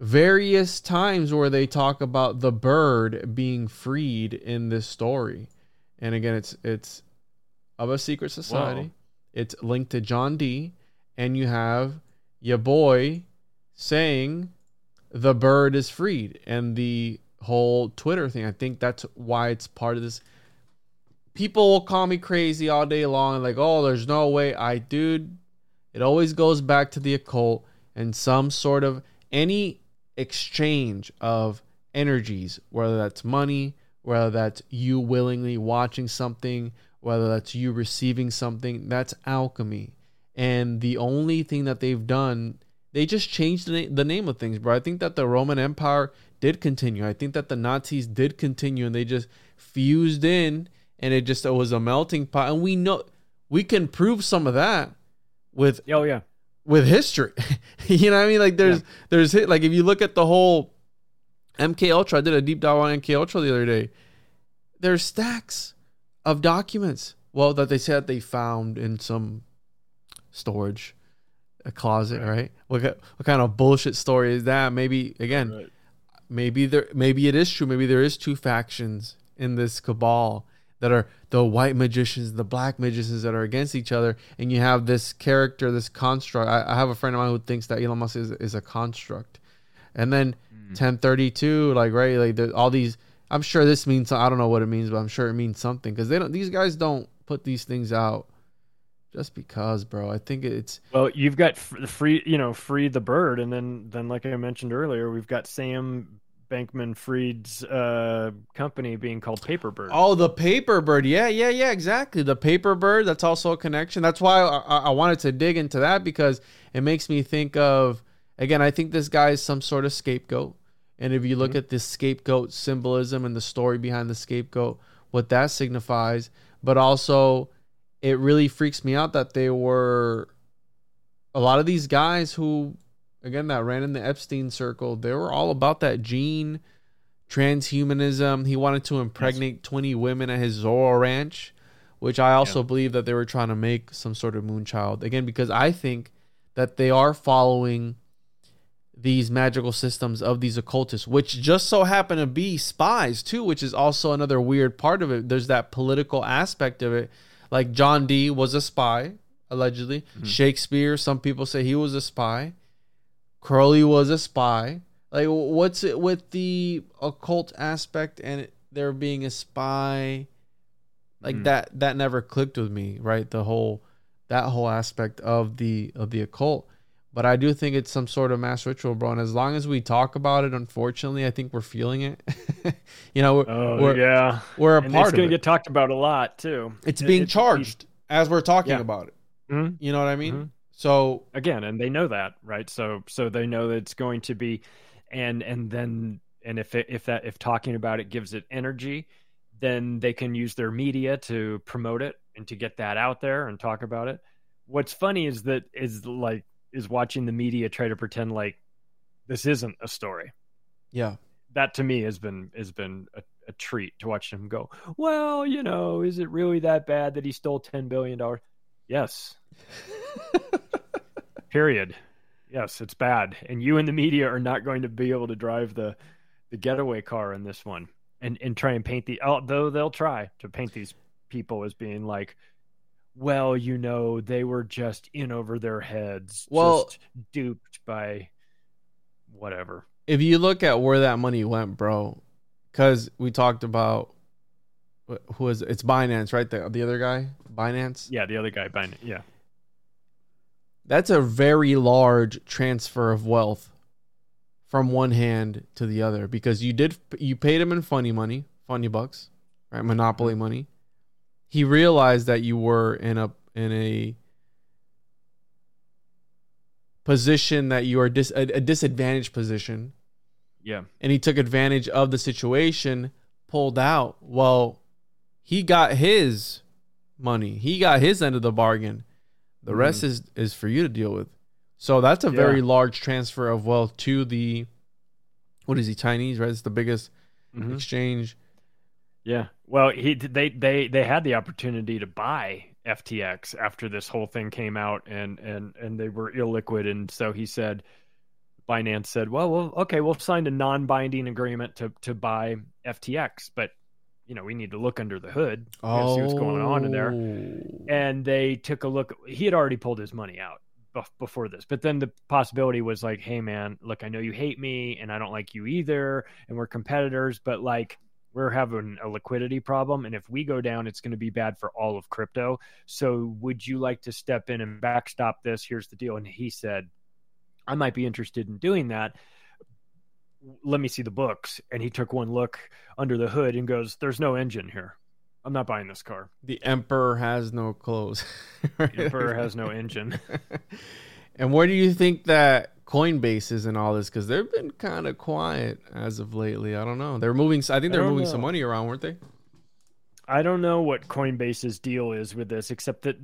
various times where they talk about the bird being freed in this story. And again, it's it's of a secret society. Wow. It's linked to John Dee. And you have your boy saying the bird is freed and the whole Twitter thing. I think that's why it's part of this. People will call me crazy all day long, like, oh, there's no way. I, dude, it always goes back to the occult and some sort of any exchange of energies, whether that's money, whether that's you willingly watching something, whether that's you receiving something, that's alchemy. And the only thing that they've done, they just changed the, na- the name of things, bro. I think that the Roman Empire did continue. I think that the Nazis did continue and they just fused in and it just it was a melting pot. And we know we can prove some of that with Oh yeah, with history. you know what I mean? Like there's there's hit like if you look at the whole MK Ultra, I did a deep dive on MK Ultra the other day. There's stacks of documents. Well, that they said they found in some storage, a closet, right? What what kind of bullshit story is that? Maybe again, Right. maybe there maybe it is true. Maybe there is two factions in this cabal that are the white magicians, the black magicians that are against each other, and you have this character, this construct. I, I have a friend of mine who thinks that Elon Musk is, is a construct, and then hmm. 1032, like right, like there, all these. I'm sure this means I don't know what it means, but I'm sure it means something because they don't. These guys don't put these things out just because, bro. I think it's Well, you've got the free, you know, free the bird, and then then like I mentioned earlier, we've got Sam Bankman-Fried's uh, company being called Paperbird. Oh, the paper bird. Yeah, yeah, yeah, exactly. The paper bird. That's also a connection. That's why I, I I wanted to dig into that because it makes me think of again. I think this guy is some sort of scapegoat, and if you look at the scapegoat symbolism and the story behind the scapegoat, what that signifies, but also it really freaks me out that they were a lot of these guys who again that ran in the Epstein circle, they were all about that gene transhumanism. He wanted to impregnate 20 women at his Zorro ranch, which I also Yeah. believe that they were trying to make some sort of moonchild. Again, because I think that they are following these magical systems of these occultists, which just so happen to be spies too, which is also another weird part of it. There's that political aspect of it. Like John Dee was a spy, allegedly. Shakespeare, some people say he was a spy. Crowley was a spy. Like, what's it with the occult aspect and it, there being a spy? Like Hmm. that, that never clicked with me, right? The whole, that whole aspect of the of the occult. But I do think it's some sort of mass ritual, bro. And as long as we talk about it, unfortunately, I think we're feeling it. you know, we're, Oh we're, yeah, we're a and part it's going to get talked about a lot too. it's It- being it- charged as we're talking Yeah. about it. Mhm. You know what I mean? Mhm. So again and they know that right so so they know that it's going to be and and then and if it, if that if talking about it gives it energy then they can use their media to promote it and to get that out there and talk about it what's funny is that is like is watching the media try to pretend like this isn't a story. Yeah, that to me has been has been a, a treat to watch him go well you know is it really that bad that he stole 10 billion dollars? Yes. Period. Yes it's bad. And you and the media are not going to be able to drive the the getaway car in this one and and try and paint the although they'll try to paint these people as being like well you know they were just in over their heads Well- just duped by whatever if you look at where that money went, bro, because we talked about wh- who is it's Binance, right? The the other guy, Binance. yeah the other guy it yeah That's a very large transfer of wealth from one hand to the other because you did you paid him in funny money, funny bucks, right? Monopoly mm-hmm. money. He realized that you were in a in a position that you are dis, a, a disadvantaged position yeah and he took advantage of the situation, pulled out. Well, he got his money. He got his end of the bargain. The rest is is for you to deal with. So that's a very large transfer of wealth to the what is he Chinese, right? It's the biggest Mhm. exchange. Yeah. Well, he they they they had the opportunity to buy FTX after this whole thing came out and and and they were illiquid and so he said Binance said, "Well, well okay, we'll sign a non-binding agreement to to buy FTX, but you know, we need to look under the hood and see what's going on in there." Oh. and they took a look. He had already pulled his money out before this, but then the possibility was like, "Hey, man, look, I know you hate me, and I don't like you either, and we're competitors, but like." We're having a liquidity problem, and if we go down, it's going to be bad for all of crypto. So, would you like to step in and backstop this? Here's the deal. And he said, I might be interested in doing that. Let me see the books. And he took one look under the hood and goes, There's no engine here. I'm not buying this car. The emperor has no clothes. The Emperor has no engine. and where do you think that Coinbase and all this? Because they've been kind of quiet as of lately. I don't know. They're moving. I think they're don't moving some money around, weren't they? I don't know what Coinbase's deal is with this, except that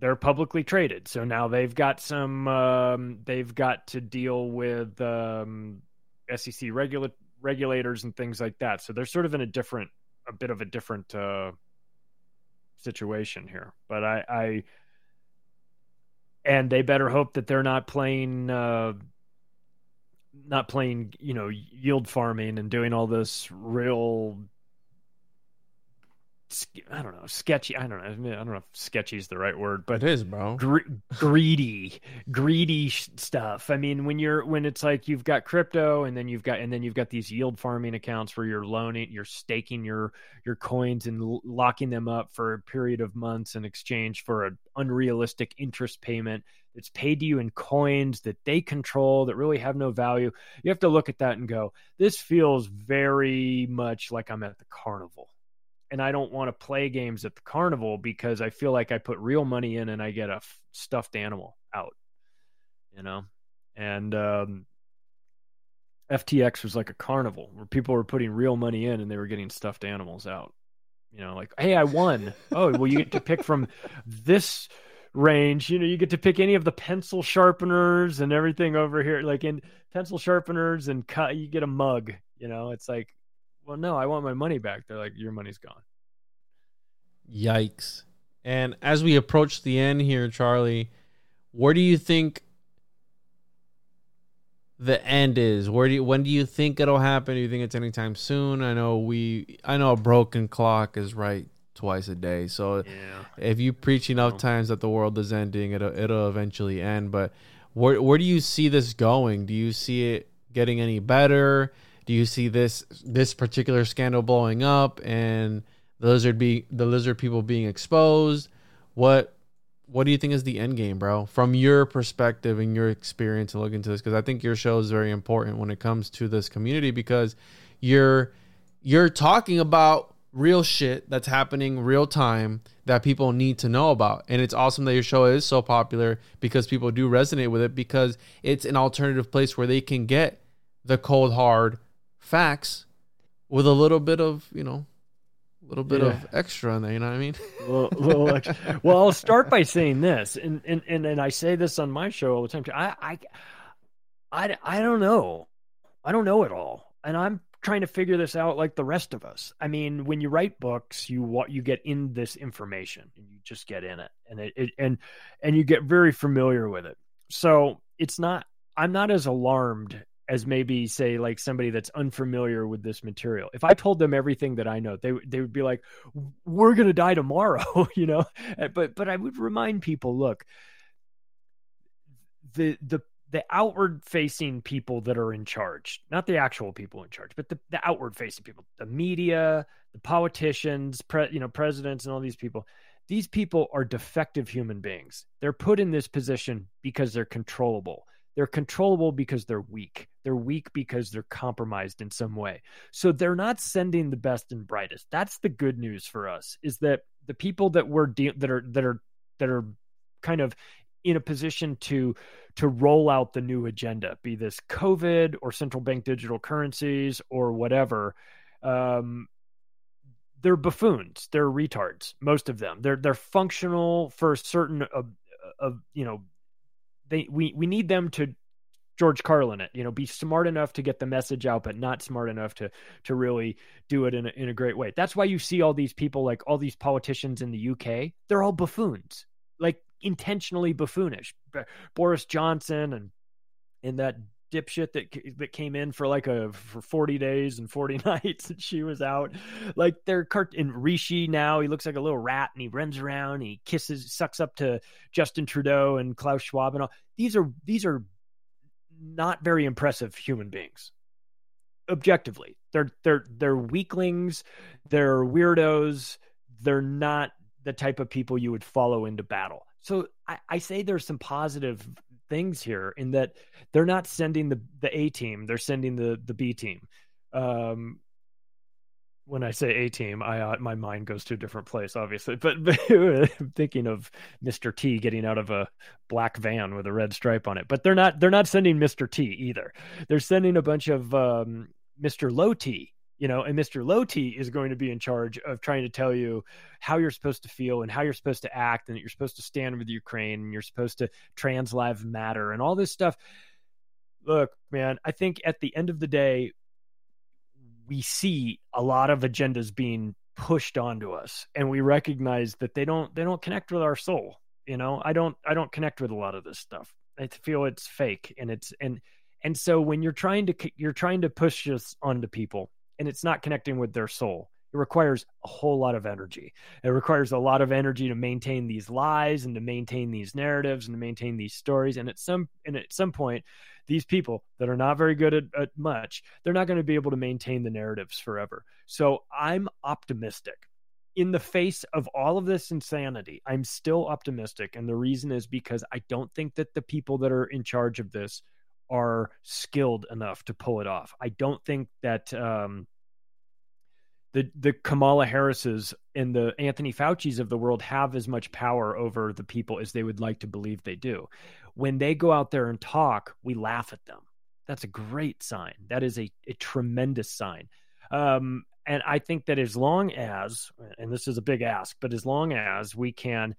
they're publicly traded. So now they've got some. Um, they've got to deal with um, SEC regula- regulators and things like that. So they're sort of in a different, a bit of a different uh, situation here. But I, I, and they better hope that they're not playing. Uh, not playing, you know, yield farming and doing all this real I don't know, sketchy. I don't know. I, I don't know if sketchy is the right word, but It is, bro. gre- greedy, greedy stuff. I mean, when you're when it's like you've got crypto, and then you've got and then you've got these yield farming accounts where you're loaning, you're staking your your coins and l- locking them up for a period of months in exchange for an unrealistic interest payment that's paid to you in coins that they control that really have no value. You have to look at that and go, this feels very much like I'm at the carnival and I don't want to play games at the carnival because I feel like I put real money in and I get a f- stuffed animal out, you know? And um, FTX was like a carnival where people were putting real money in and they were getting stuffed animals out. You know, like, hey, I won. oh, well, you get to pick from this range. You know, you get to pick any of the pencil sharpeners and everything over here. Like in pencil sharpeners and cut, you get a mug. You know, it's like, well, no, I want my money back. They're like, your money's gone. Yikes. And as we approach the end here, Charlie, where do you think the end is? Where do you, when do you think it'll happen? Do you think it's anytime soon? I know we I know a broken clock is right twice a day. So Yeah. if you preach enough times that the world is ending, it'll it'll eventually end. But where where do you see this going? Do you see it getting any better? Do you see this this particular scandal blowing up and the lizard be the lizard people being exposed? What what do you think is the end game, bro? From your perspective and your experience to look into this, because I think your show is very important when it comes to this community because you're you're talking about real shit that's happening real time that people need to know about. And it's awesome that your show is so popular because people do resonate with it because it's an alternative place where they can get the cold hard facts with a little bit of, you know, a little bit of extra in there, you know what I mean? little, little extra. Well, I'll start by saying this, and, and and and I say this on my show all the time too. I I I, I don't know. I don't know it all, and I'm trying to figure this out like the rest of us. I mean, when you write books, you what you get in this information, and you just get in it, and it, it and and you get very familiar with it. So it's not. I'm not as alarmed as maybe say like somebody that's unfamiliar with this material. If I told them everything that I know, they they would be like, "We're going to die tomorrow," you know. Eh, but but I would remind people, look, the the the outward facing people that are in charge, not the actual people in charge, but the, the outward facing people, the media, the politicians, pre, you know, presidents and all these people. These people are defective human beings. They're put in this position because they're controllable. They're controllable because they're weak. They're weak because they're compromised in some way. So they're not sending the best and brightest. That's the good news for us is that the people that we're de- that are that are that are kind of in a position to to roll out the new agenda, be this COVID or central bank digital currencies or whatever. Um, they're buffoons. They're retards. Most of them. They're they're functional for certain of, of you know they we we need them to George Carlin it, you know, be smart enough to get the message out, but not smart enough to to really do it in a, in a great way. That's why you see all these people, like all these politicians in the UK, they're all buffoons, like intentionally buffoonish. Boris Johnson and and that dipshit that that came in for like a for 40 days and 40 nights and she was out. Like they're cart in rishi now he looks like a little rat and he runs around he kisses sucks up to justin trudeau and klaus schwab and all. These are these are not very impressive human beings. Objectively they're they're they're weaklings they're weirdos they're not the type of people you would follow into battle. So I, I say there's some positive things here in that they're not sending the the A team, they're sending the the B team. Um, when I say A team, I uh, my mind goes to a different place, obviously. But, I'm thinking of Mr. T getting out of a black van with a red stripe on it. But they're not they're not sending Mr. T either. They're sending a bunch of um, Mr. Low T you know and mr low t is going to be in charge of trying to tell you how you're supposed to feel and how you're supposed to act and that you're supposed to stand with ukraine and you're supposed to trans lives matter and all this stuff. Look man i think at the end of the day we see a lot of agendas being pushed onto us and we recognize that they don't they don't connect with our soul you know? I don't i don't connect with a lot of this stuff. I feel it's fake and it's and and so when you're trying to you're trying to push this onto people and it's not connecting with their soul. It requires a whole lot of energy. It requires a lot of energy to maintain these lies and to maintain these narratives and to maintain these stories. And at some and at some point, these people that are not very good at, at much, they're not going to be able to maintain the narratives forever. So I'm optimistic. In the face of all of this insanity, I'm still optimistic. And the reason is because I don't think that the people that are in charge of this are skilled enough to pull it off. I don't think that um, the the Kamala Harrises and the Anthony Fauci's of the world have as much power over the people as they would like to believe they do. When they go out there and talk, we laugh at them. That's a great sign. That is a, a tremendous sign. Um, and I think that as long as, and this is a big ask, but as long as we can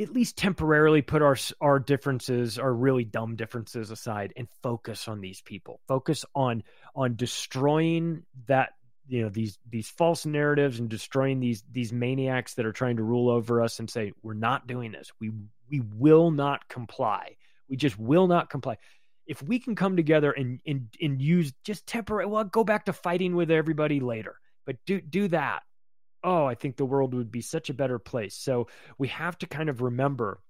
at least temporarily put our our differences, our really dumb differences aside and focus on these people. Focus on on destroying that you know these these false narratives and destroying these these maniacs that are trying to rule over us and say we're not doing this. We we will not comply. We just will not comply. If we can come together and and and use just temporary well go back to fighting with everybody later. But do do that oh, I think the world would be such a better place. So we have to kind of remember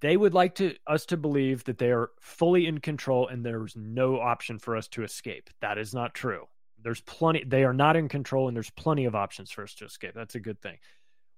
they would like to us to believe that they are fully in control and there's no option for us to escape. That is not true. There's plenty they are not in control and there's plenty of options for us to escape. That's a good thing.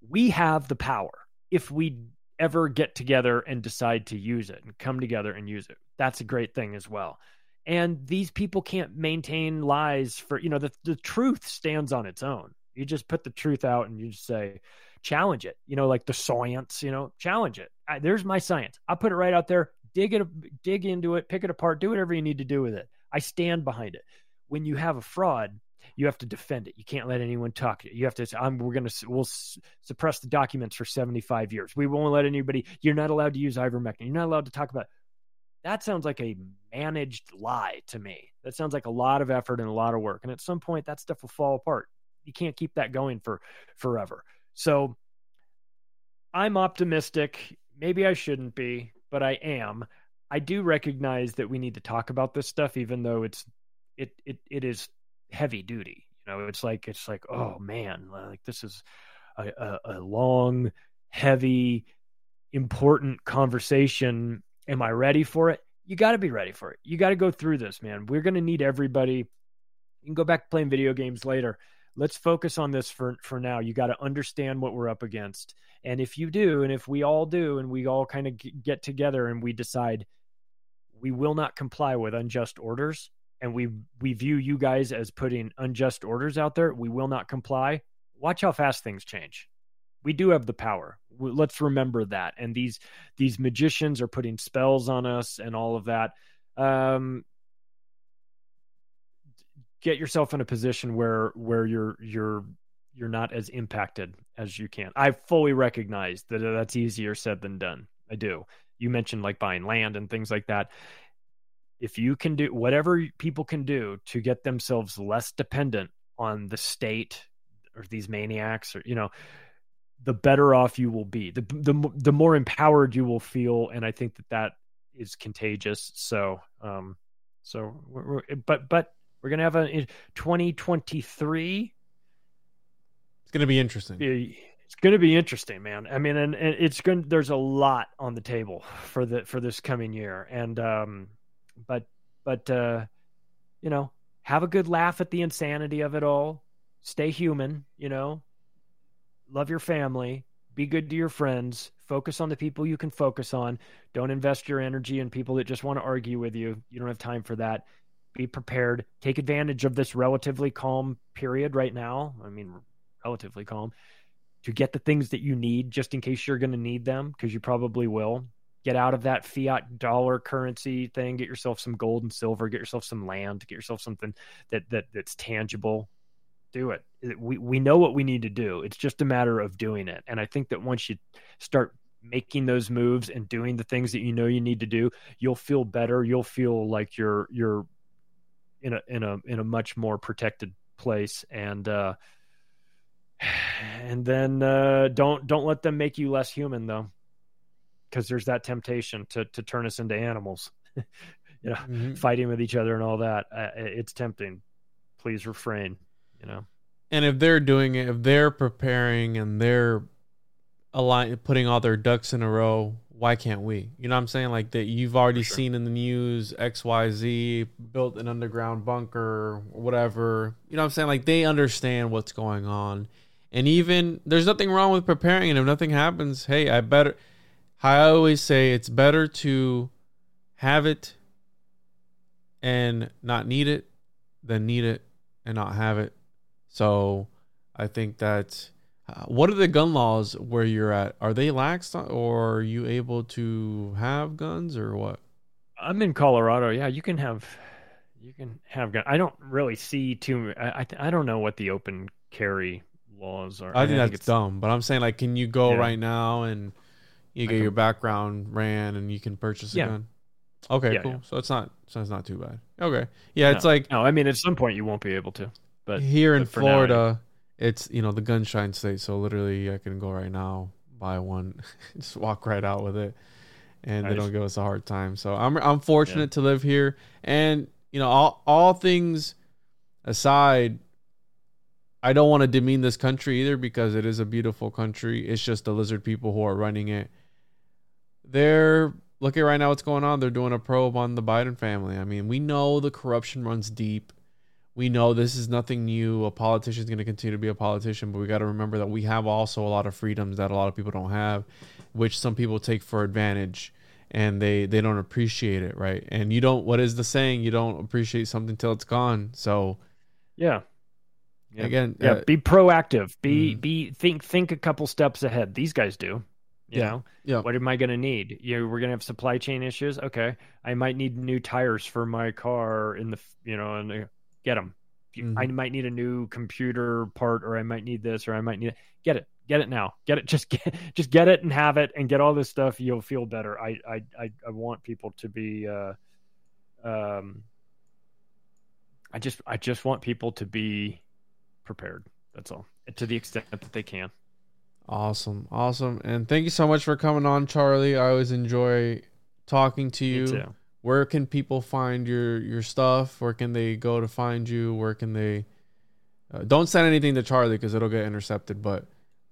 We have the power if we ever get together and decide to use it and come together and use it. That's a great thing as well. And these people can't maintain lies for, you know, the, the truth stands on its own. You just put the truth out and you just say, challenge it. You know, like the science. You know, challenge it. I, there's my science. I'll put it right out there. Dig it, dig into it, pick it apart, do whatever you need to do with it. I stand behind it. When you have a fraud, you have to defend it. You can't let anyone talk. You have to. Say, I'm, we're to. We'll suppress the documents for 75 years. We won't let anybody. You're not allowed to use ivermectin. You're not allowed to talk about. That sounds like a managed lie to me. That sounds like a lot of effort and a lot of work. And at some point, that stuff will fall apart you can't keep that going for forever. So I'm optimistic. Maybe I shouldn't be, but I am. I do recognize that we need to talk about this stuff, even though it's it it it is heavy duty. You know, it's like it's like oh man, like this is a, a, a long, heavy, important conversation. Am I ready for it? You got to be ready for it. You got to go through this, man. We're going to need everybody. You can go back to playing video games later let's focus on this for for now. You got to understand what we're up against. And if you do and if we all do and we all kind of get together and we decide we will not comply with unjust orders and we we view you guys as putting unjust orders out there we will not comply watch how fast things change. We do have the power. Let's remember that. And these these magicians are putting spells on us and all of that. Um get yourself in a position where where you're you're you're not as impacted as you can. I fully recognize that that's easier said than done. I do. You mentioned like buying land and things like that. If you can do whatever people can do to get themselves less dependent on the state or these maniacs or you know the better off you will be the the the more empowered you will feel and i think that that is contagious so um so but but we're gonna have a 2023. It's gonna be interesting. It's gonna be interesting, man. I mean, and, and it's going. There's a lot on the table for the for this coming year, and um, but but uh, you know, have a good laugh at the insanity of it all. Stay human, you know. Love your family. Be good to your friends. Focus on the people you can focus on. Don't invest your energy in people that just want to argue with you. You don't have time for that be prepared, take advantage of this relatively calm period right now. I mean, relatively calm to get the things that you need just in case you're going to need them because you probably will. Get out of that fiat dollar currency thing. Get yourself some gold and silver. Get yourself some land. Get yourself something that that that's tangible. Do it. We we know what we need to do. It's just a matter of doing it. And I think that once you start making those moves and doing the things that you know you need to do, you'll feel better. You'll feel like you're you're in a in a in a much more protected place. And uh and then uh don't don't let them make you less human though because there's that temptation to to turn us into animals. You know mm-hmm. fighting with each other and all that uh, it's tempting. Please refrain you know. And if they're doing it if they're preparing and they're align putting all their ducks in a row why can't we? You know what I'm saying? Like that you've already sure. seen in the news XYZ built an underground bunker or whatever. You know what I'm saying? Like they understand what's going on. And even there's nothing wrong with preparing and if nothing happens, hey, I better I always say it's better to have it and not need it than need it and not have it. So I think that uh, what are the gun laws where you're at? Are they lax or are you able to have guns or what? I'm in Colorado. Yeah, you can have you can have gun. I don't really see too. I I, I don't know what the open carry laws are. I and think that's it's- dumb. But I'm saying like, can you go Yeah. right now and you get your background ran and you can purchase a Yeah. gun? Okay, Yeah, cool. So it's not so it's not too bad. Okay, yeah, it's like No, I mean at some point you won't be able to. But here in but now, Florida, it's you know the gunshine state, so literally I can go right now buy one, just walk right out with it, and they don't give us a hard time. So I'm I'm fortunate to live here, and you know all all things aside, I don't want to demean this country either because it is a beautiful country. It's just the lizard people who are running it. They're look at right now what's going on. They're doing a probe on the Biden family. I mean, we know the corruption runs deep. We know this is nothing new. A politician is going to continue to be a politician, but we got to remember that we have also a lot of freedoms that a lot of people don't have, which some people take for advantage and they they don't appreciate it, right? And you don't what is the saying? You don't appreciate something till it's gone. So yeah. Yeah. again, Yeah, uh, be proactive. Be Mhm. be think think a couple steps ahead. These guys do. You Yeah. know, yeah. what am I going to need? You we're going to have supply chain issues. Okay, I might need new tires for my car in the you know, and get them. I might need a new computer part, or I might need this, or I might need it. get it. Get it now. Get it. Just get just get it and have it, and get all this stuff. You'll feel better. I I I, I want people to be. Uh, um, I just I just want people to be prepared. That's all, to the extent that they can. Awesome, awesome, and thank you so much for coming on, Charlie. I always enjoy talking to Me you. Where can people find your your stuff? Where can they go to find you? Where can they? Uh, don't send anything to Charlie because it'll get intercepted. But,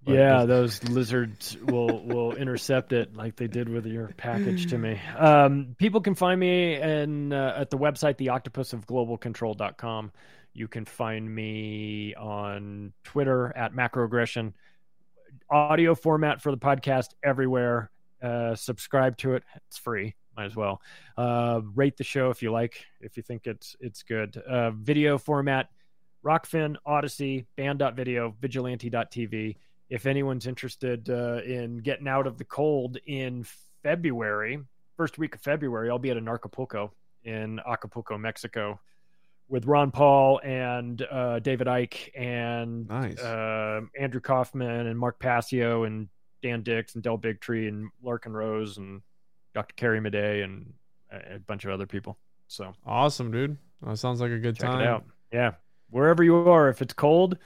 but yeah, those lizards will will intercept it like they did with your package to me. Um, people can find me in, uh, at the website theoctopusofglobalcontrol.com. You can find me on Twitter at macroaggression. Audio format for the podcast everywhere. Uh, subscribe to it; it's free. Might as well. Uh, rate the show if you like, if you think it's it's good. Uh, video format: Rokfin, Odysee, Band.video, Vigilante.tv if anyone's interested uh, in getting out of the cold in February, first week of February, I'll be at Anarchapulco in Acapulco, Mexico, with Ron Paul and uh, David Icke and Nice. uh, Andrew Kaufman and Mark Passio and Dan Dicks and Del Bigtree and Larken Rose and Dr. Carrie Madej and a, a bunch of other people. So awesome, dude. That sounds like a good check time. it out. Yeah, wherever you are, if it's cold,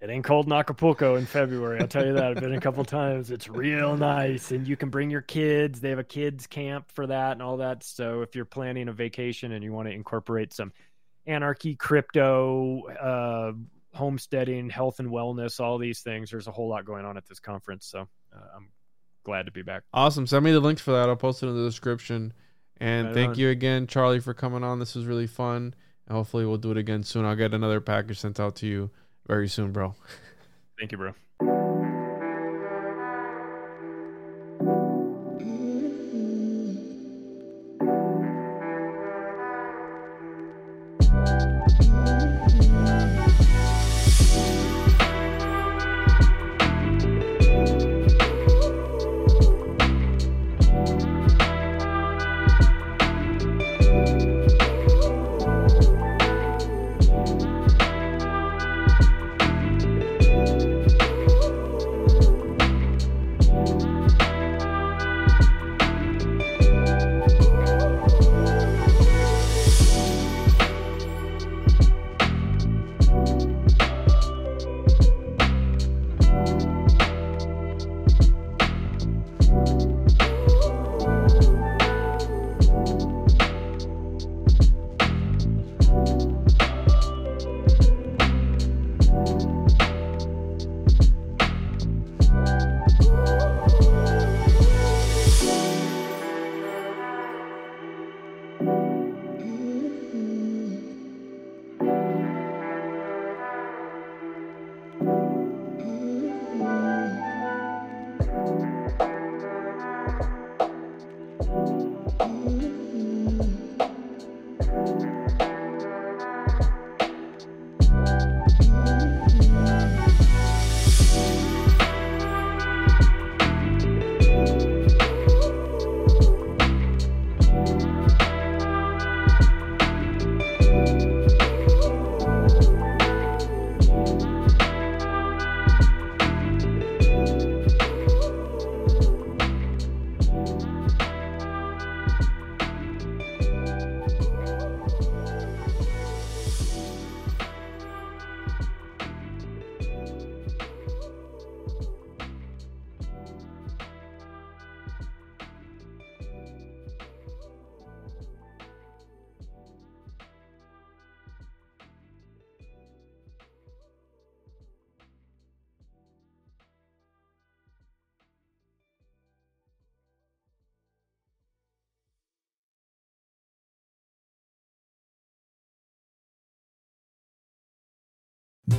it ain't cold in Acapulco in February. I'll tell you that. I've been a couple times. It's real nice, and you can bring your kids. They have a kids camp for that and all that. So if you're planning a vacation and you want to incorporate some anarchy, crypto, uh, homesteading, health and wellness, all these things, there's a whole lot going on at this conference. So uh, I'm glad to be back. Awesome. Send me the links for that. I'll post it in the description. And Right thank on. you again, Charlie, for coming on. This was really fun. And hopefully we'll do it again soon. I'll get another package sent out to you very soon, bro. Thank you, bro.